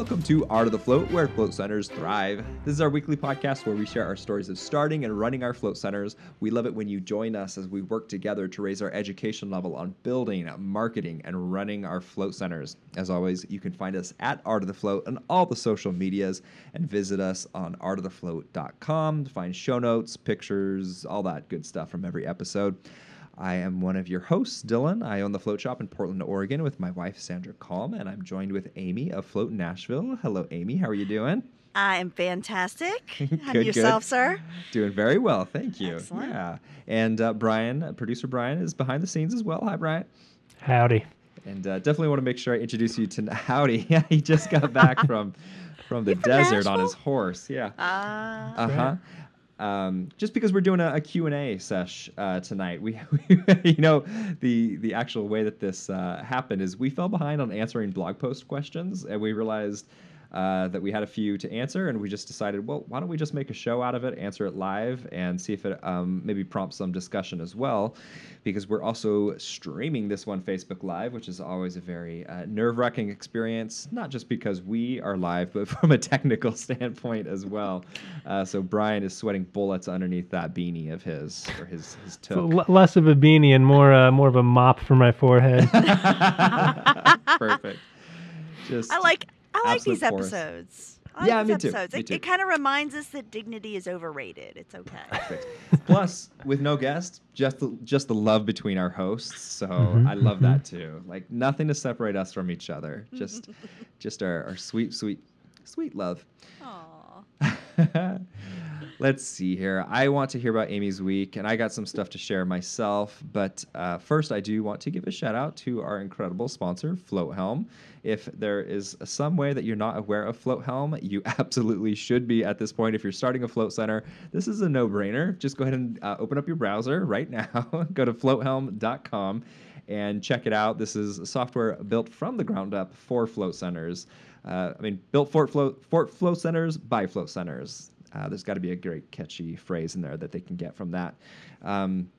Welcome to Art of the Float, where float centers thrive. This is our weekly podcast where we share our stories of starting and running our float centers. We love it when you join us as we work together to raise our education level on building, marketing, and running our float centers. As always, you can find us at Art of the Float on all the social medias and visit us on artofthefloat.com to find show notes, pictures, all that good stuff from every episode. I am one of your hosts, Dylan. I own the float shop in Portland, Oregon, with my wife, Sandra Kalm, and I'm joined with Amy of Float Nashville. Hello, Amy. How are you doing? I'm fantastic. Good, and yourself, good. sir? Doing very well, thank you. Excellent. Yeah. And uh, Brian, uh, producer Brian, is behind the scenes as well. Hi, Brian. Howdy. And uh, definitely want to make sure I introduce you to Howdy. Yeah, he just got back from from the You from desert on his horse. Yeah. Ah. Uh huh. Um, just because we're doing a, a Q&A sesh uh, tonight, we, you know, the the actual way that this uh, happened is we fell behind on answering blog post questions, and we realized uh, that we had a few to answer, and we just decided, well, why don't we just make a show out of it, answer it live, and see if it um, maybe prompts some discussion as well, because we're also streaming this one Facebook Live, which is always a very uh, nerve-wracking experience, not just because we are live, but from a technical standpoint as well. Uh, so Brian is sweating bullets underneath that beanie of his or his his So toque. l- less of a beanie and more uh, more of a mop for my forehead. Perfect. Just I like I like these absolute episodes. I Yeah, me too, me It, too. it kind of reminds us that dignity is overrated. It's okay. Perfect. Plus, with no guest, just the, just the love between our hosts. So Mhm, I love mhm. that too. Like nothing to separate us from each other. Just just our, our sweet, sweet, sweet love. Aw. Let's see here. I want to hear about Amy's week, and I got some stuff to share myself. But uh, first, I do want to give a shout out to our incredible sponsor, Float Helm. If there is some way that you're not aware of Float Helm, you absolutely should be at this point. If you're starting a float center, this is a no brainer. Just go ahead and uh, open up your browser right now, go to floathelm.com and check it out. This is software built from the ground up for float centers. Uh, I mean, built for float for float centers by float centers. Uh, there's got to be a great catchy phrase in there that they can get from that. Um,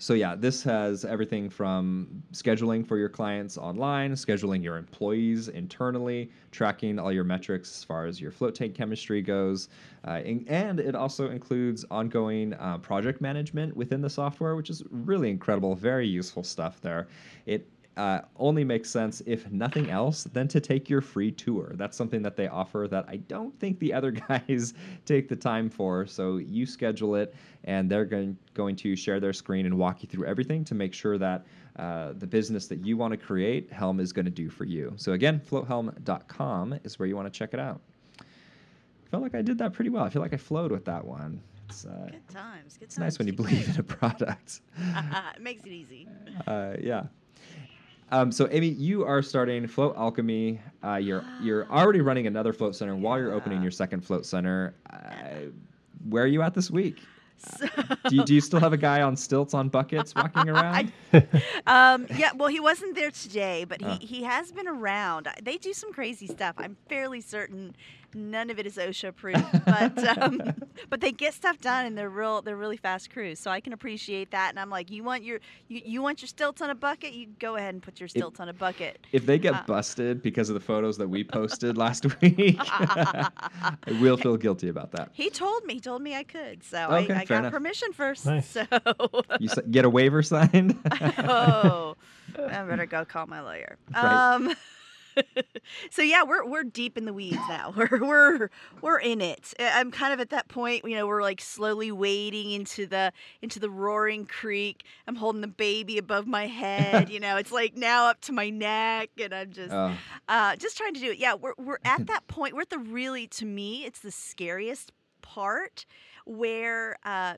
so yeah, this has everything from scheduling for your clients online, scheduling your employees internally, tracking all your metrics as far as your float tank chemistry goes, uh, and, and it also includes ongoing uh, project management within the software, which is really incredible, very useful stuff there. It uh, only makes sense, if nothing else, than to take your free tour. That's something that they offer that I don't think the other guys take the time for. So you schedule it, and they're going, going to share their screen and walk you through everything to make sure that uh, the business that you want to create, Helm is going to do for you. So again, floathelm.com is where you want to check it out. I felt like I did that pretty well. I feel like I flowed with that one. It's, uh, Good times. Good it's times. nice when you believe in a product. it makes it easy. Uh, yeah. Um, so Amy, you are starting Float Alchemy. Uh, you're you're already running another float center while you're opening your second float center. Uh, where are you at this week? So, Do you, do you still have a guy on stilts on buckets walking around? um, yeah, well, he wasn't there today, but he, Oh. he has been around. They do some crazy stuff. I'm fairly certain none of it is OSHA proof, but um, but they get stuff done and they're real they're really fast crews. So I can appreciate that. And I'm like, you want your you, you want your stilts on a bucket? You go ahead and put your stilts on a bucket. If they get Uh. busted because of the photos that we posted last week, I will feel guilty about that. He told me he told me I could, so Okay, I, I fair got enough. permission first. Nice. So You get a waiver signed? oh, I better go call my lawyer. Right. Um, so yeah, we're we're deep in the weeds now. We're we're we're in it. I'm kind of at that point. You know, we're like slowly wading into the into the roaring creek. I'm holding the baby above my head. You know, it's like now up to my neck, and I'm just Oh, uh, just trying to do it. Yeah, we're we're at that point. We're at the really, to me, it's the scariest part where. Uh,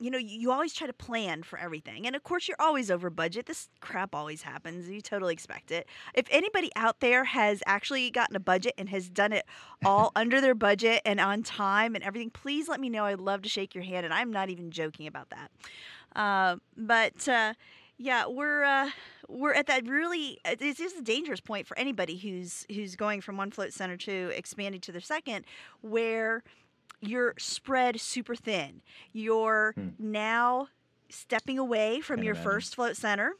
you know, you, always try to plan for everything. And of course, you're always over budget. This crap always happens. You totally expect it. If anybody out there has actually gotten a budget and has done it all under their budget and on time and everything, please let me know. I'd love to shake your hand. And I'm not even joking about that. Uh, but uh, yeah, we're uh, we're at that really. this is a dangerous point for anybody who's who's going from one float center to expanding to their second, where you're spread super thin. You're Hmm. now stepping away from Can't your imagine. first float center.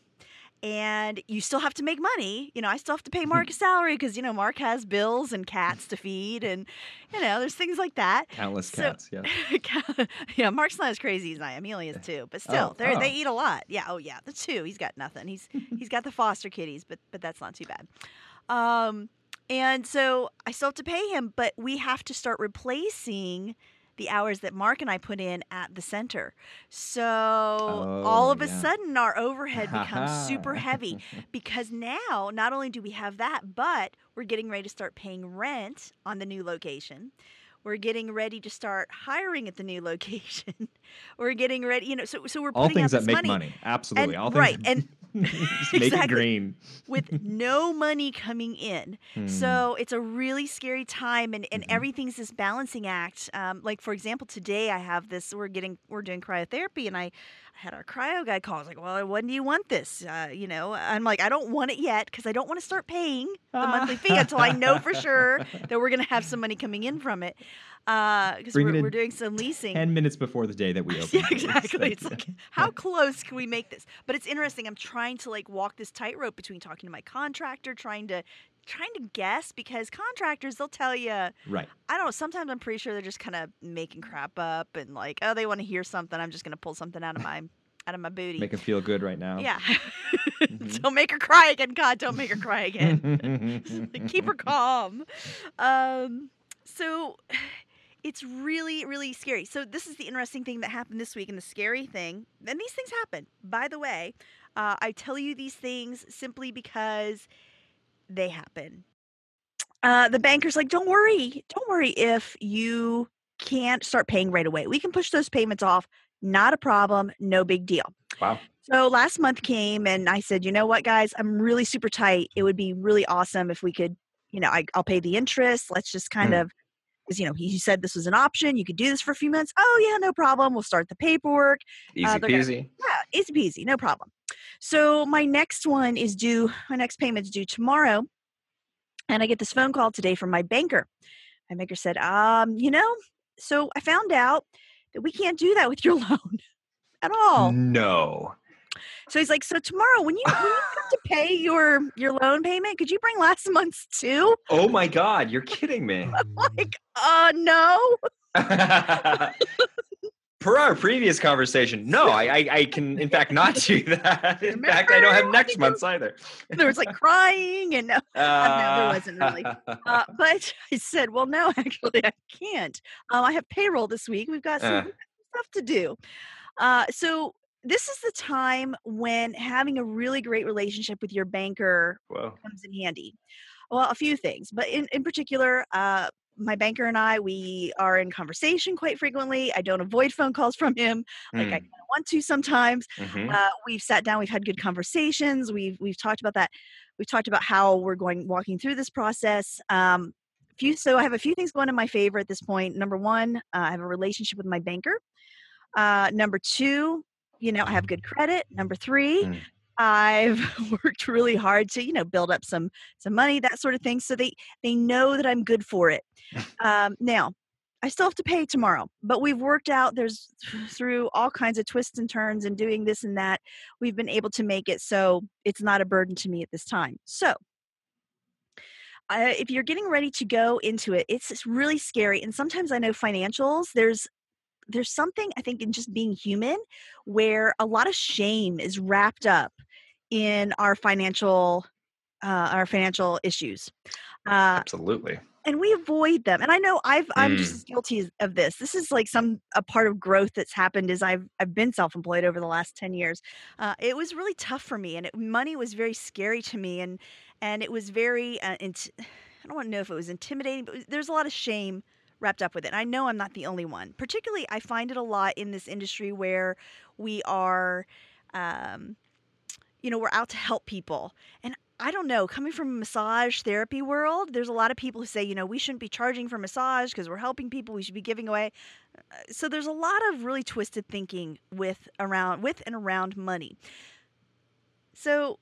and you still have to make money. You know, I still have to pay Mark a salary because you know Mark has bills and cats to feed, and you know there's things like that. Countless So- cats. Yeah. yeah, Mark's not as crazy as I am. He only has two, but still, Oh, they oh. they eat a lot. Yeah, oh yeah, the two. He's got nothing. He's he's got the foster kitties, but but that's not too bad. Um, and so I still have to pay him, but we have to start replacing the hours that Mark and I put in at the center. So all Oh, of a sudden our overhead becomes super heavy because now not only do we have that, but we're getting ready to start paying rent on the new location. We're getting ready to start hiring at the new location. we're getting ready, you know. So, so we're All putting things out that make money. Absolutely. And- All things right, and- just make it Exactly. green. with no money coming in. Hmm. So it's a really scary time, and, and Mhm. everything's this balancing act. Um, like for example, today I have this. We're getting we're doing cryotherapy, and I, I had our cryo guy call. I was like, "Well, when do you want this?" Uh, you know, I'm like, "I don't want it yet because I don't want to start paying the monthly fee until I know for sure that we're going to have some money coming in from it." Because it we're, we're doing some leasing. Ten minutes before the day that we open. Yeah, exactly. It's like, how close can we make this? But it's interesting. I'm trying to like walk this tightrope between talking to my contractor, trying to trying to guess because contractors they'll tell you right. I don't know. Sometimes I'm pretty sure they're just kind of making crap up and like, oh, they want to hear something. I'm just gonna pull something out of my out of my booty. Make them feel good right now. yeah. Mhm. don't make her cry again. God, don't make her cry again. Like, keep her calm. Um, so it's really, really scary. So this is the interesting thing that happened this week, and the scary thing. And these things happen. By the way, uh, I tell you these things simply because they happen. Uh, the banker's like, don't worry, don't worry if you can't start paying right away. We can push those payments off. Not a problem. No big deal. Wow. So last month came and I said, you know what, guys, I'm really super tight. It would be really awesome if we could, you know, I, I'll pay the interest. Let's just kind Mm. of, you know, he said this was an option. You could do this for a few months. Oh, yeah, no problem. We'll start the paperwork. Easy they're gonna- peasy. Yeah, easy peasy, no problem. So my next one is due, my next payment's due tomorrow. And I get this phone call today from my banker. My banker said, um, you know, so I found out that we can't do that with your loan at all. No. So he's like, so tomorrow when you when you have to pay your your loan payment, could you bring last month's too? Oh my God, you're kidding me. Like, uh no. Per our previous conversation, no, I, I, I can in fact not do that. In fact, I don't have next month's either. There was like crying and no. Uh, there wasn't really. Uh, but I said, well, no, actually, I can't. Um, I have payroll this week. We've got some Uh. we've got some stuff to do. Uh, so this is the time when having a really great relationship with your banker Whoa. comes in handy. Well, a few things, but in, in particular, uh, my banker and I, we are in conversation quite frequently. I don't avoid phone calls from him like I Mm, kind of want to sometimes. mhm. Uh, we've sat down, we've had good conversations. We've we've talked about that. We've talked about how we're going walking through this process. Um, few so I have a few things going in my favor at this point. Number one, uh, I have a relationship with my banker. Uh, number two, you know, I have good credit. Number three, Mm. I've worked really hard to you know build up some some money, that sort of thing. So they they know that I'm good for it. Um, now. I still have to pay tomorrow, but we've worked out there's through all kinds of twists and turns and doing this and that we've been able to make it so it's not a burden to me at this time. So, uh, if you're getting ready to go into it, it's really scary. And sometimes I know financials. There's there's something I think in just being human where a lot of shame is wrapped up in our financial uh, our financial issues. Uh, Absolutely. and we avoid them and i know i've i'm just Mm. as guilty of this this is like some a part of growth that's happened is i've i've been self-employed over the last 10 years uh, it was really tough for me and it, money was very scary to me and and it was very uh, int- i don't want to know if it was intimidating but there's a lot of shame wrapped up with it and i know i'm not the only one particularly i find it a lot in this industry where we are um, you know we're out to help people and I don't know, coming from a massage therapy world, there's a lot of people who say, you know, we shouldn't be charging for massage because we're helping people, we should be giving away. Uh, So there's a lot of really twisted thinking with around with and around money. So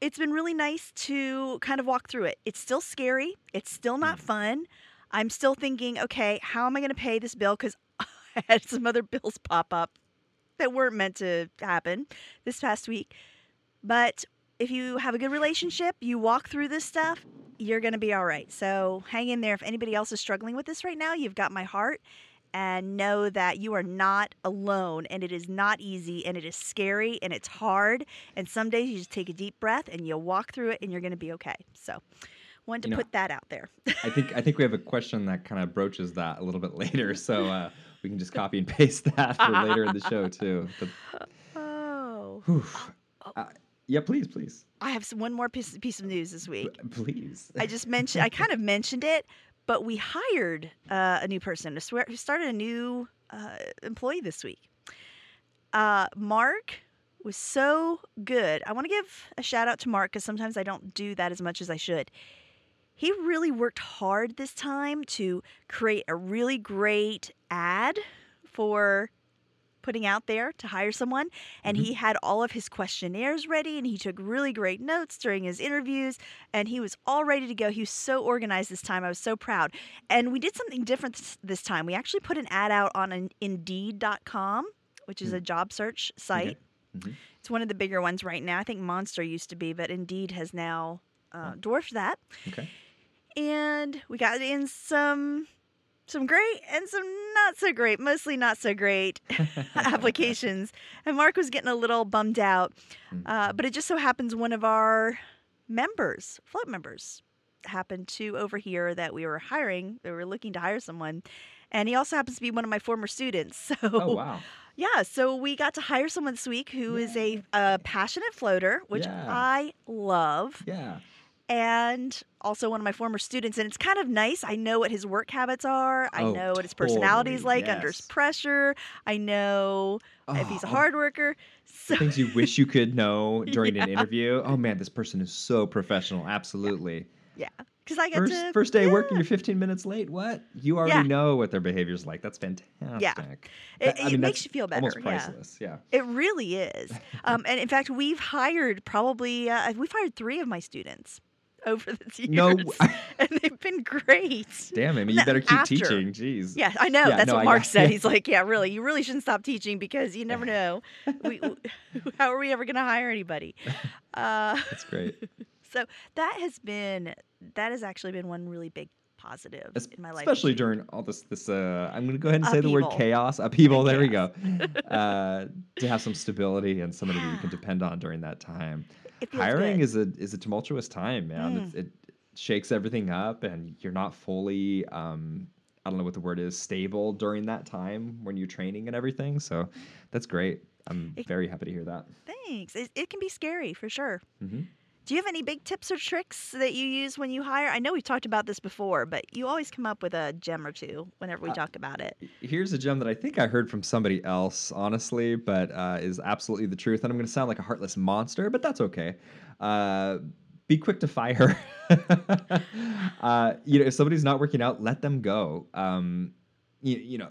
it's been really nice to kind of walk through it. It's still scary, it's still not fun. I'm still thinking, okay, how am I going to pay this bill cuz I had some other bills pop up that weren't meant to happen this past week. But if you have a good relationship, you walk through this stuff, you're going to be all right. So hang in there. If anybody else is struggling with this right now, you've got my heart. And know that you are not alone, and it is not easy, and it is scary, and it's hard. And some days you just take a deep breath and you walk through it, and you're going to be okay. So, wanted to You know, put that out there. I think I think we have a question that kind of broaches that a little bit later, so uh, we can just copy and paste that for later in the show too. But, oh, whew. Uh, yeah, please, please, I have some, one more piece, piece of news this week. please. I just mentioned, I kind of mentioned it, but we hired uh, a new person. Swear, we started a new uh, employee this week. Uh, Mark was so good. I want to give a shout out to Mark because sometimes I don't do that as much as I should. He really worked hard this time to create a really great ad for putting out there to hire someone. And he had all of his questionnaires ready and he took really great notes during his interviews and he was all ready to go. He was so organized this time. I was so proud. And we did something different this, this time. We actually put an ad out on an Indeed.com, which is a job search site. Mhm. It's one of the bigger ones right now. I think Monster used to be, but Indeed has now uh, dwarfed that. Okay. And we got in some some great and some not so great, mostly not so great applications. And Mark was getting a little bummed out. Mm. Uh, but it just so happens one of our members, float members, happened to overhear that we were hiring, they were looking to hire someone. And he also happens to be one of my former students. So Oh wow. yeah, so we got to hire someone this week who is a, a passionate floater, which Yeah. I love Yeah. And also one of my former students. And it's kind of nice. I know what his work habits are. I Oh, know what his personality is totally, like under pressure. I know if he's a Oh, hard worker. So Things you wish you could know during an interview. Oh man, this person is so professional. Absolutely. yeah, because I get First to first day working, you're 15 minutes late. What? You already Yeah. know what their behavior's like. That's fantastic. It, That- I it mean, makes you feel Almost better. Yeah, priceless. Yeah. it really is. Um, and in fact, we've hired probably uh, we've hired three of my students over the years, No. and they've been great. Damn, Amy, you better keep after. teaching. Jeez. Yeah, I know. Yeah, That's no, what I Mark said. He's like, yeah, really, you really shouldn't stop teaching because you never know. We, how are we ever going to hire anybody? Uh, That's great. so that has been that has actually been one really big positive Es- in my life. Especially during all this, this. Uh, I'm going to go ahead and say the word Upheaval. chaos, upheaval. There we go. Uh, to have some stability and somebody that you can depend on during that time. Hiring good. is a is a tumultuous time, man. Mm. It shakes everything up, and you're not fully. Um, I don't know what the word is. Stable during that time when you're training and everything. So that's great. I'm It- very happy to hear that. Thanks. It, it can be scary for sure. hmm Do you have any big tips or tricks that you use when you hire? I know we've talked about this before, but you always come up with a gem or two whenever we Uh, talk about it. Here's a gem that I think I heard from somebody else, honestly, but uh, is absolutely the truth. And I'm going to sound like a heartless monster, but that's okay. Uh, be quick to fire. uh, you know, if somebody's not working out, let them go. Um, you, you know,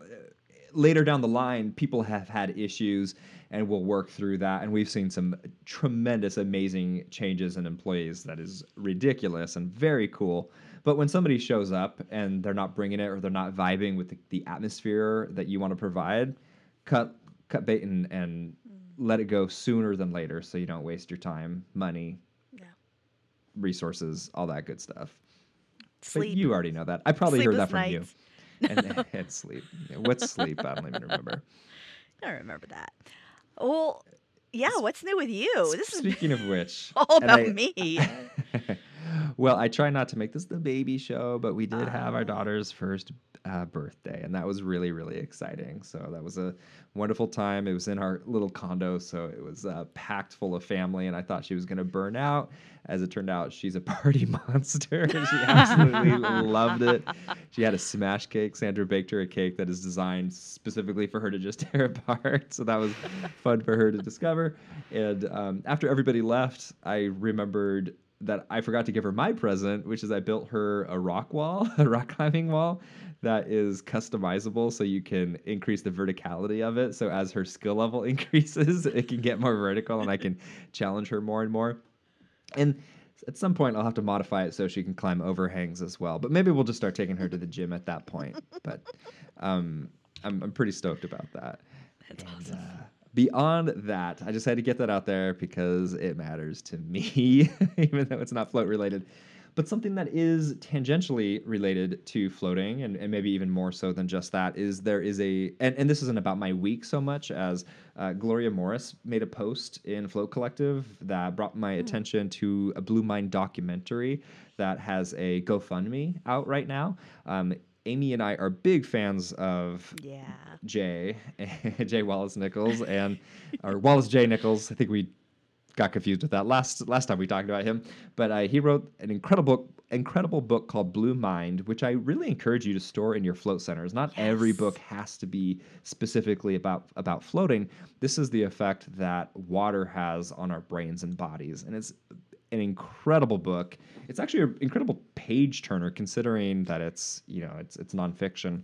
later down the line, people have had issues and we'll work through that. And we've seen some tremendous, amazing changes in employees that is ridiculous and very cool. But when somebody shows up and they're not bringing it or they're not vibing with the, the atmosphere that you want to provide, cut cut bait and, and mm. let it go sooner than later so you don't waste your time, money, Yeah. resources, all that good stuff. Sleep. But you already know that. I probably heard that from nights. you. And, and sleep. What's sleep? I don't even remember. I don't remember that. Well, yeah. What's new with you? This is Speaking of which, all about I- me. well, I try not to make this the baby show, but we did have our Oh. daughter's first uh, birthday, and that was really, really exciting. So that was a wonderful time. It was in our little condo, so it was uh, packed full of family, and I thought she was going to burn out. As it turned out, she's a party monster. she absolutely loved it. She had a smash cake. Sandra baked her a cake that is designed specifically for her to just tear apart. So that was fun for her to discover. And um, after everybody left, I remembered that I forgot to give her my present, which is I built her a rock wall, a rock climbing wall that is customizable so you can increase the verticality of it. So as her skill level increases, it can get more vertical and I can challenge her more and more. And at some point, I'll have to modify it so she can climb overhangs as well. But maybe we'll just start taking her to the gym at that point. But um, I'm, I'm pretty stoked about that. That's And, awesome. uh, beyond that, I just had to get that out there because it matters to me, even though it's not float related. But something that is tangentially related to floating, and, and maybe even more so than just that, is there is a, and, and this isn't about my week so much as uh, Gloria Morris made a post in Float Collective that brought my attention to a Blue Mind documentary that has a GoFundMe out right now. Um, Amy and I are big fans of Yeah. Jay, Jay Wallace Nichols, and or Wallace J Nichols. I think we got confused with that last last time we talked about him. But uh, he wrote an incredible incredible book called Blue Mind, which I really encourage you to store in your float centers. Not every book has to be specifically about about floating. This is the effect that water has on our brains and bodies, and it's an incredible book. It's actually an incredible page turner, considering that it's you know it's it's nonfiction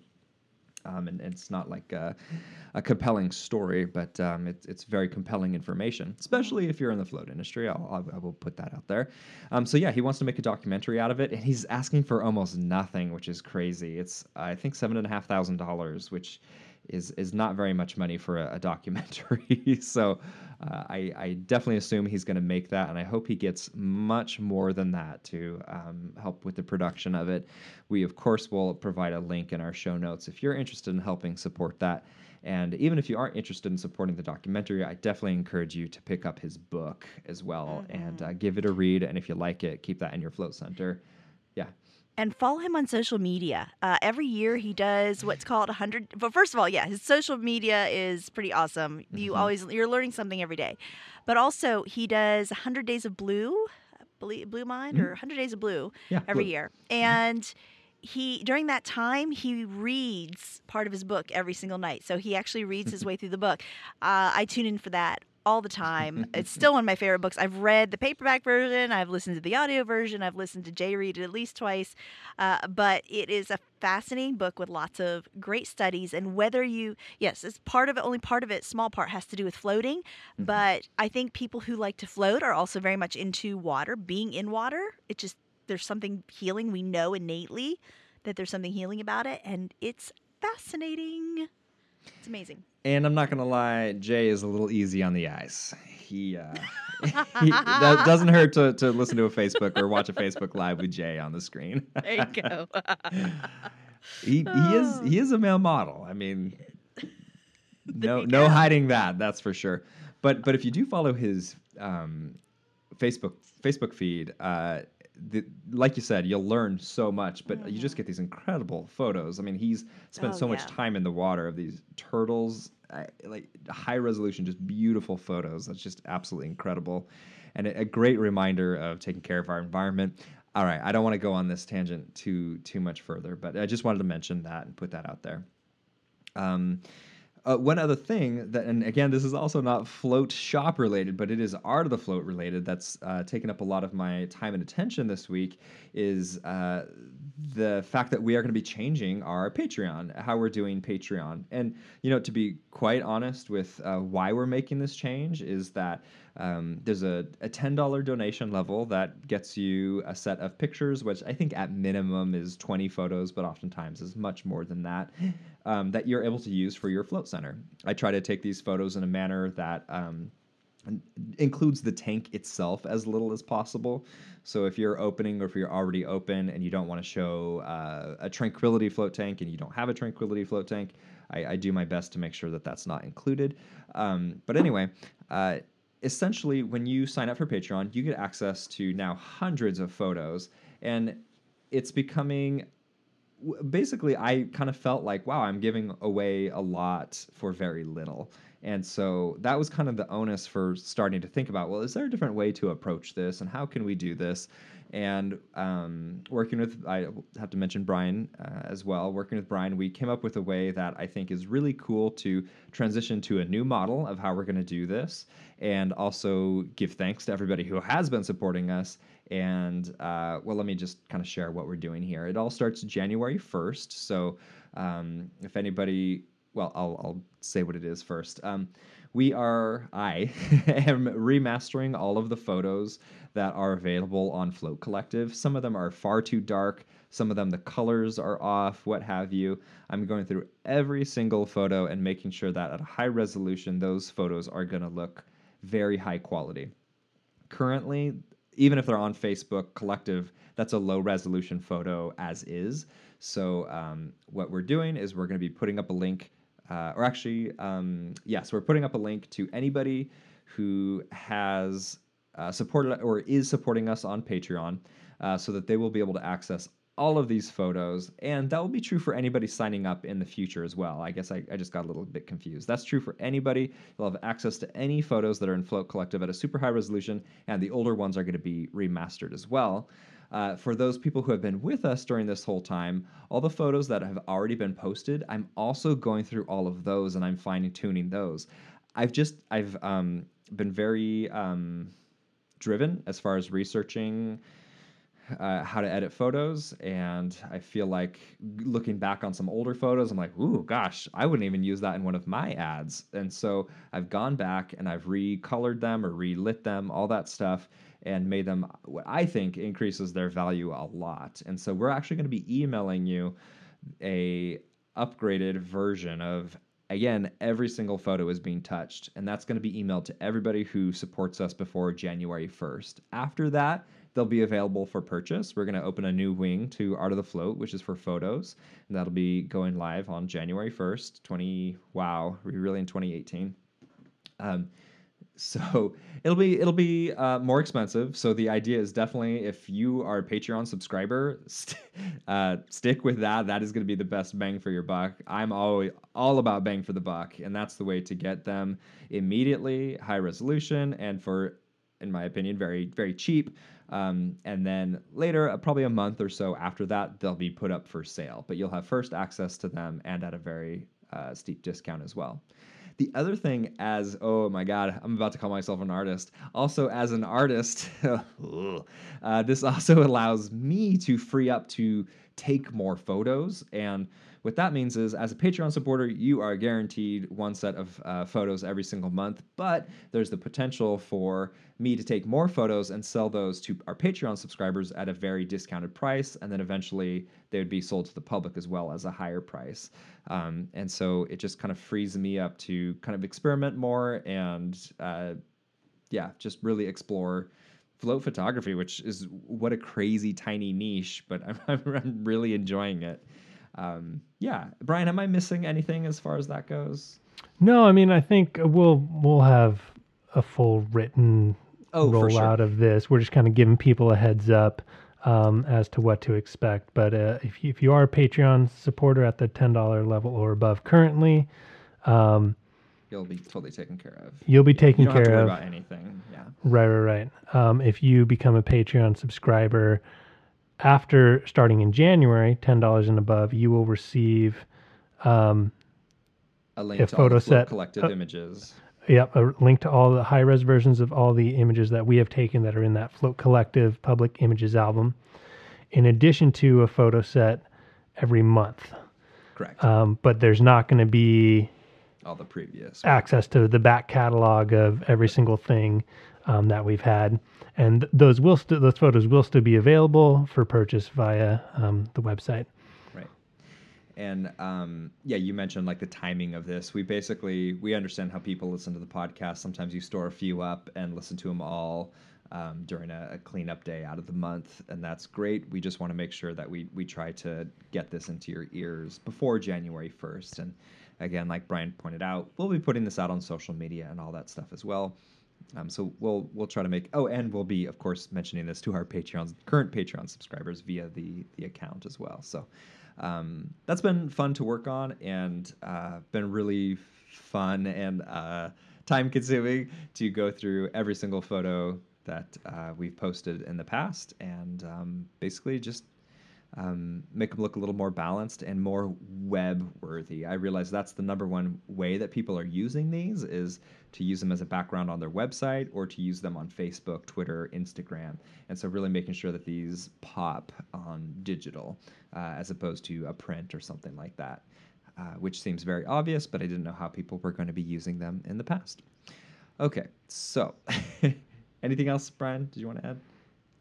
um, and, and it's not like a, a compelling story, but um, it's it's very compelling information, especially if you're in the float industry. I'll, I'll I will put that out there. Um, so yeah, he wants to make a documentary out of it, and he's asking for almost nothing, which is crazy. It's I think seven and a half thousand dollars, which is is not very much money for a, a documentary. so uh, I, I definitely assume he's going to make that, and I hope he gets much more than that to um, help with the production of it. We of course will provide a link in our show notes if you're interested in helping support that. And even if you aren't interested in supporting the documentary, I definitely encourage you to pick up his book as well and uh, give it a read. And if you like it, keep that in your float center. And follow him on social media. Uh, every year he does what's called 100. But first of all, yeah, his social media is pretty awesome. You Mhm. always you're learning something every day. But also he does 100 Days of Blue, Blue Mind or 100 Days of Blue Yeah. every look, year. And he during that time he reads part of his book every single night. So he actually reads his way through the book. Uh, I tune in for that all the time. it's still one of my favorite books. I've read the paperback version. I've listened to the audio version. I've listened to Jay read it at least twice. Uh, but it is a fascinating book with lots of great studies. And whether you, yes, it's part of it. Only part of it, small part, has to do with floating. But I think people who like to float are also very much into water, being in water. It just there's something healing. We know innately that there's something healing about it, and it's fascinating. It's amazing. And I'm not gonna lie, Jay is a little easy on the eyes. He, uh, he that doesn't hurt to, to listen to a Facebook or watch a Facebook live with Jay on the screen. There you go. he he is he is a male model. I mean, no no hiding that. That's for sure. But but if you do follow his um, Facebook Facebook feed, uh, the, like you said, you'll learn so much. But you just get these incredible photos. I mean, he's spent Oh, so much time in the water of these turtles, uh, like high resolution, just beautiful photos. That's just absolutely incredible, and a, a great reminder of taking care of our environment. All right, I don't want to go on this tangent too too much further, but I just wanted to mention that and put that out there. Um, uh, one other thing that, and again, this is also not float shop related, but it is art of the float related. That's uh, taken up a lot of my time and attention this week. Is uh, the fact that we are going to be changing our Patreon, how we're doing Patreon, and you know, to be quite honest with uh, why we're making this change is that um, there's a, a ten dollar donation level that gets you a set of pictures, which I think at minimum is twenty photos, but oftentimes is much more than that. Um, that you're able to use for your float center. I try to take these photos in a manner that um, includes the tank itself as little as possible. So if you're opening or if you're already open and you don't want to show uh, a Tranquility float tank and you don't have a Tranquility float tank, I, I do my best to make sure that that's not included. Um, but anyway, uh, essentially, when you sign up for Patreon, you get access to now hundreds of photos, and it's becoming basically i kind of felt like wow i'm giving away a lot for very little and so that was kind of the onus for starting to think about well is there a different way to approach this and how can we do this and um, working with i have to mention brian uh, as well working with brian we came up with a way that i think is really cool to transition to a new model of how we're going to do this and also give thanks to everybody who has been supporting us and uh, well, let me just kind of share what we're doing here. It all starts January 1st. So um, if anybody, well, I'll, I'll say what it is first. Um, we are I am remastering all of the photos that are available on Float Collective. Some of them are far too dark. Some of them the colors are off, what have you. I'm going through every single photo and making sure that at a high resolution, those photos are going to look very high quality. Currently, even if they're on Facebook Collective, that's a low resolution photo as is. So um, what we're doing is we're going to be putting up a link, uh, or actually, um, yes, we're putting up a link to anybody who has uh, supported or is supporting us on Patreon, uh, so that they will be able to access all of these photos, and that will be true for anybody signing up in the future as well. I guess I, I just got a little bit confused. That's true for anybody. You'll have access to any photos that are in Float Collective at a super high resolution, and the older ones are going to be remastered as well. Uh, for those people who have been with us during this whole time, all the photos that have already been posted, I'm also going through all of those and I'm fine tuning those. I've just I've um, been very um, driven as far as researching uh, how to edit photos, and I feel like looking back on some older photos, I'm like, ooh, gosh, I wouldn't even use that in one of my ads. And so I've gone back and I've recolored them or relit them, all that stuff, and made them what I think increases their value a lot. And so we're actually going to be emailing you a upgraded version of again every single photo is being touched. And that's going to be emailed to everybody who supports us before january 1st after that they'll be available for purchase. We're going to open a new wing to art of the float which is for photos. And that'll be going live on january 1st 20 wow we're really in 2018 um, so it'll be it'll be uh, more expensive. So the idea is definitely if you are a Patreon subscriber, st- uh, stick with that. That is going to be the best bang for your buck. I'm always all about bang for the buck, and that's the way to get them immediately, high resolution, and for, in my opinion, very very cheap. Um, and then later, uh, probably a month or so after that, they'll be put up for sale. But you'll have first access to them and at a very uh, steep discount as well. The other thing, as oh my god, I'm about to call myself an artist. Also, as an artist, uh, this also allows me to free up to take more photos. And what that means is, as a Patreon supporter, you are guaranteed one set of uh, photos every single month. But there's the potential for me to take more photos and sell those to our Patreon subscribers at a very discounted price, and then eventually they would be sold to the public as well as a higher price. Um, and so it just kind of frees me up to kind of experiment more and, uh, yeah, just really explore float photography, which is what a crazy tiny niche, but I'm, I'm really enjoying it. Um, yeah, Brian, am I missing anything as far as that goes? No, I mean I think we'll we'll have a full written Oh, for sure. rollout of this. We're just kind of giving people a heads up um, as to what to expect. But uh, if you, if you are a Patreon supporter at the ten dollar level or above currently, um, You'll be totally taken care of. you'll be taken you don't have to care worry of. about anything. Yeah. Right, right, right. Um, if you become a Patreon subscriber after starting in January, ten dollars and above, you will receive, um, A link If to all the photo set- collective uh, images. yep, a link to all the high res versions of all the images that we have taken that are in that Float Collective Public Images album, in addition to a photo set every month. Correct. Um, but there's not going to be all the previous. access to the back catalog of every single thing um, that we've had, and those will still those photos will still be available for purchase via um, the website. Right. And um, yeah, you mentioned like the timing of this. We basically we understand how people listen to the podcast. Sometimes you store a few up and listen to them all um, during a, a cleanup day out of the month, and that's great. We just want to make sure that we we try to get this into your ears before January first. And again, like Brian pointed out, we'll be putting this out on social media and all that stuff as well. Um, so we'll we'll try to make oh, and we'll be of course mentioning this to our Patreons, current Patreon subscribers via the the account as well. So um, that's been fun to work on and uh, been really fun and uh, time consuming to go through every single photo that uh, we've posted in the past and um, basically just um, make them look a little more balanced and more web worthy. I realize that's the number one way that people are using these is to use them as a background on their website or to use them on Facebook, Twitter, Instagram. And so really making sure that these pop on digital uh, as opposed to a print or something like that. uh, which seems very obvious, but I didn't know how people were going to be using them in the past. Okay, so anything else, Brian? Did you want to add?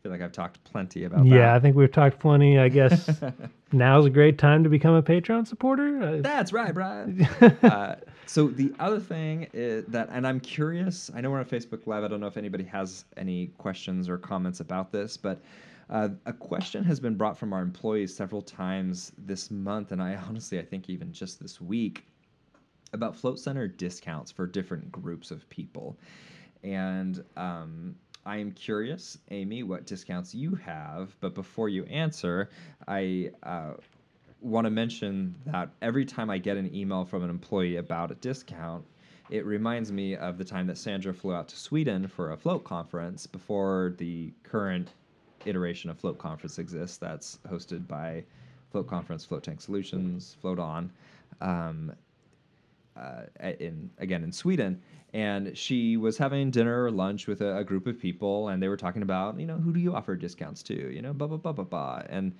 Feel like I've talked plenty about Yeah, I think we've talked plenty. I guess now's a great time to become a Patreon supporter. Uh, That's right, Brian. uh, so the other thing is that, and I'm curious. I know we're on Facebook Live. I don't know if anybody has any questions or comments about this, but uh, a question has been brought from our employees several times this month, and I honestly, I think even just this week, about float center discounts for different groups of people, and um, I am curious, Amy, what discounts you have. But before you answer, I uh, want to mention that every time I get an email from an employee about a discount, it reminds me of the time that Sandra flew out to Sweden for a float conference before the current iteration of Float Conference exists. That's hosted by Float Conference, Float Tank Solutions, Float On. Um, in again in Sweden, and she was having dinner or lunch with a, a, group of people, and they were talking about, you know, who do you offer discounts to, you know, blah blah blah blah blah, and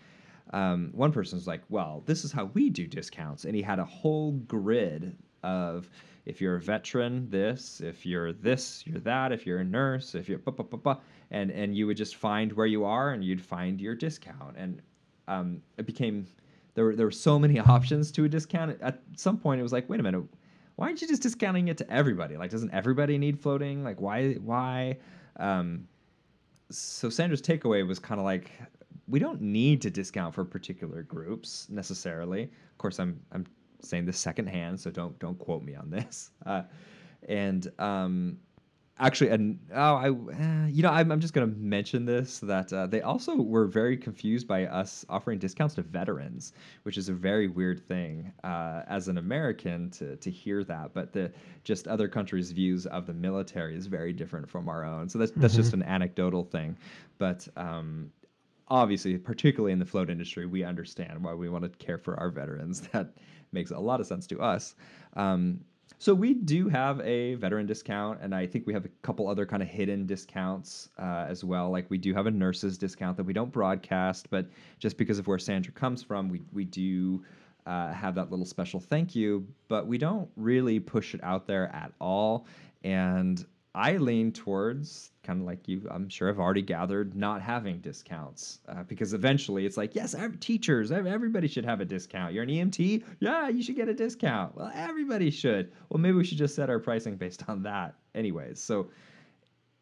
um, one person was like, well, this is how we do discounts, and he had a whole grid of if you're a veteran, this, if you're this, you're that, if you're a nurse, if you're blah blah blah blah, and and you would just find where you are, and you'd find your discount, and um, it became there were there were so many options to a discount. At some point, it was like, wait a minute why aren't you just discounting it to everybody? Like, doesn't everybody need floating? Like, why? Why? Um, so Sandra's takeaway was kind of like, we don't need to discount for particular groups necessarily. Of course, I'm I'm saying this secondhand, so don't don't quote me on this. Uh, and um, actually, and oh, I uh, you know I'm, I'm just gonna mention this that uh, they also were very confused by us offering discounts to veterans, which is a very weird thing uh, as an American to to hear that. But the just other countries' views of the military is very different from our own. So that's that's just an anecdotal thing, but. Um, obviously, particularly in the float industry, we understand why we want to care for our veterans. That makes a lot of sense to us. Um, so we do have a veteran discount, and I think we have a couple other kind of hidden discounts uh, as well. Like we do have a nurses discount that we don't broadcast, but just because of where Sandra comes from, we we do uh, have that little special thank you, but we don't really push it out there at all. And I lean towards kind of like you, I'm sure I've already gathered, not having discounts uh, because eventually it's like, yes, teachers, everybody should have a discount. You're an EMT, yeah, you should get a discount. Well, everybody should. Well, maybe we should just set our pricing based on that, anyways. So,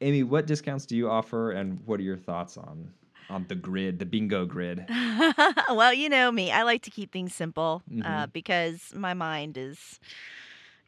Amy, what discounts do you offer, and what are your thoughts on on the grid, the bingo grid? well, you know me, I like to keep things simple uh, Mhm. because my mind is.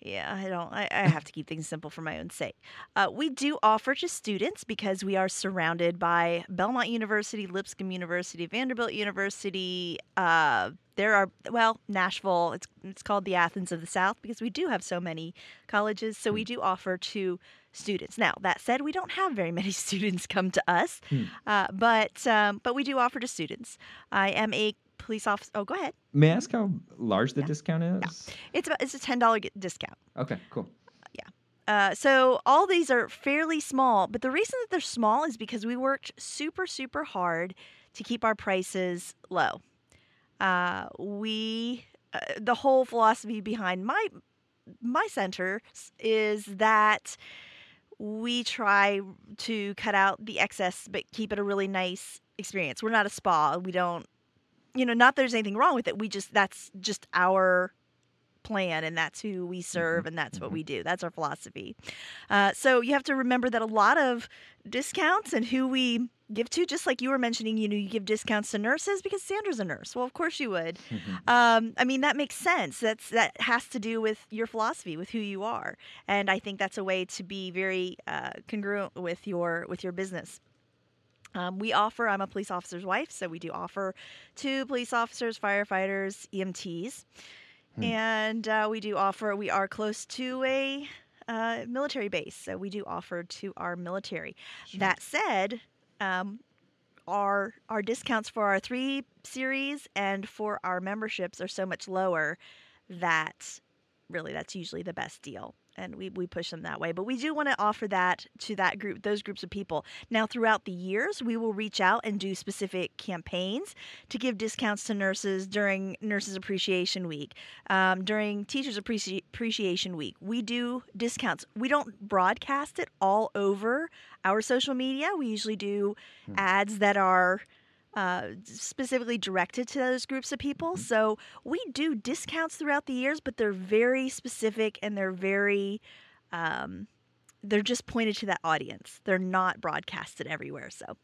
Yeah, I don't. I, I have to keep things simple for my own sake. Uh, we do offer to students because we are surrounded by Belmont University, Lipscomb University, Vanderbilt University. Uh, there are well, Nashville. It's it's called the Athens of the South because we do have so many colleges. So we do offer to students. Now that said, we don't have very many students come to us, Hmm. uh, but um, but we do offer to students. I am a police officer. Oh, go ahead. May I ask how large the Yeah. discount is? It's about it's a ten dollar discount. Okay, cool. Yeah. Uh, so all these are fairly small, but the reason that they're small is because we worked super super hard to keep our prices low. Uh, we uh, the whole philosophy behind my my center is that we try to cut out the excess but keep it a really nice experience. We're not a spa. We don't you know, not that there's anything wrong with it. We just that's just our plan and that's who we serve and that's what mhm. we do. That's our philosophy. Uh, so you have to remember that a lot of discounts and who we give to, just like you were mentioning, you know, you give discounts to nurses because Sandra's a nurse. Well, of course you would. Um, I mean, that makes sense. That's that has to do with your philosophy, with who you are, and I think that's a way to be very uh, congruent with your with your business. Um, we offer. I'm a police officer's wife, so we do offer to police officers, firefighters, EMTs, Hmm. and uh, we do offer. We are close to a uh, military base, so we do offer to our military. Sure. That said, um, our our discounts for our three series and for our memberships are so much lower that really that's usually the best deal. And we, we push them that way. But we do want to offer that to that group, those groups of people. Now, throughout the years, we will reach out and do specific campaigns to give discounts to nurses during Nurses Appreciation Week, um, during Teachers Appreci- Appreciation Week. We do discounts. We don't broadcast it all over our social media. We usually do ads that are uh, specifically directed to those groups of people. So we do discounts throughout the years, but they're very specific and they're very, um, they're just pointed to that audience. They're not broadcasted everywhere. So,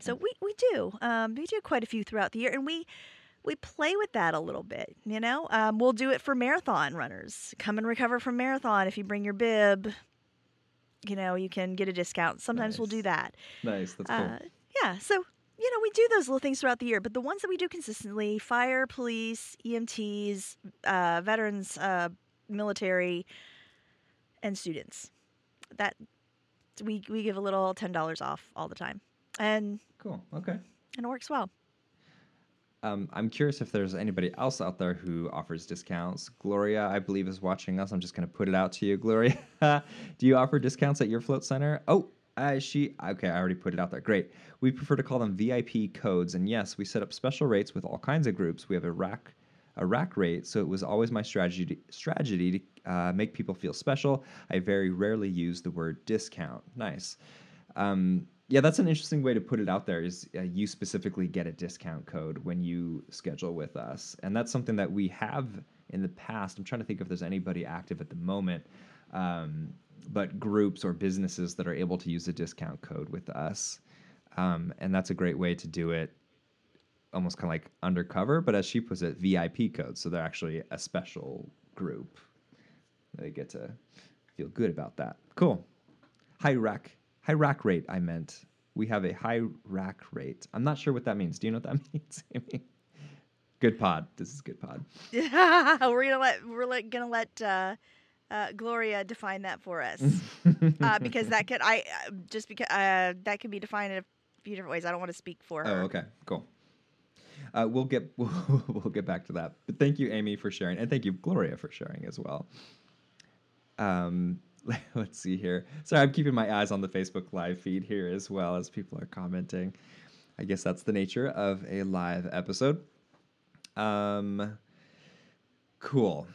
so we we do um, we do quite a few throughout the year, and we. We play with that a little bit, you know. Um, we'll do it for marathon runners. Come and recover from marathon if you bring your bib. You know, you can get a discount. Sometimes we'll do that. Nice. That's cool. Uh, yeah, so you know we do those little things throughout the year, but the ones that we do consistently: fire, police, EMTs, uh, veterans, uh, military, and students. That we we give a little ten dollars off all the time, and cool. Okay. and it works well. Um, I'm curious if there's anybody else out there who offers discounts. Gloria, I believe, is watching us. I'm just going to put it out to you, Gloria. Do you offer discounts at your float center? Oh, uh, she. Okay, I already put it out there. Great. We prefer to call them VIP codes, and yes, we set up special rates with all kinds of groups. We have a rack, a rack rate, so it was always my strategy to, strategy to uh, make people feel special. I very rarely use the word discount. Nice. Um, yeah, that's an interesting way to put it out there. Is uh, you specifically get a discount code when you schedule with us, and that's something that we have in the past. I'm trying to think if there's anybody active at the moment, um, but groups or businesses that are able to use a discount code with us, um, and that's a great way to do it. Almost kind of like undercover, but as she puts it, VIP codes. So they're actually a special group. They get to feel good about that. Cool. High rack, high rack rate. I meant we have a high rack rate. I'm not sure what that means. Do you know what that means, Amy? Good pod. This is good pod. we're gonna let we're let, gonna let uh, uh, Gloria define that for us uh, because that could I uh, just because uh, that could be defined in a few different ways. I don't want to speak for her. Oh, okay, cool. Uh, we'll get we'll, we'll get back to that. But thank you, Amy, for sharing, and thank you, Gloria, for sharing as well. Um, let's see here. Sorry, I'm keeping my eyes on the Facebook live feed here as well as people are commenting. I guess that's the nature of a live episode. Um, cool.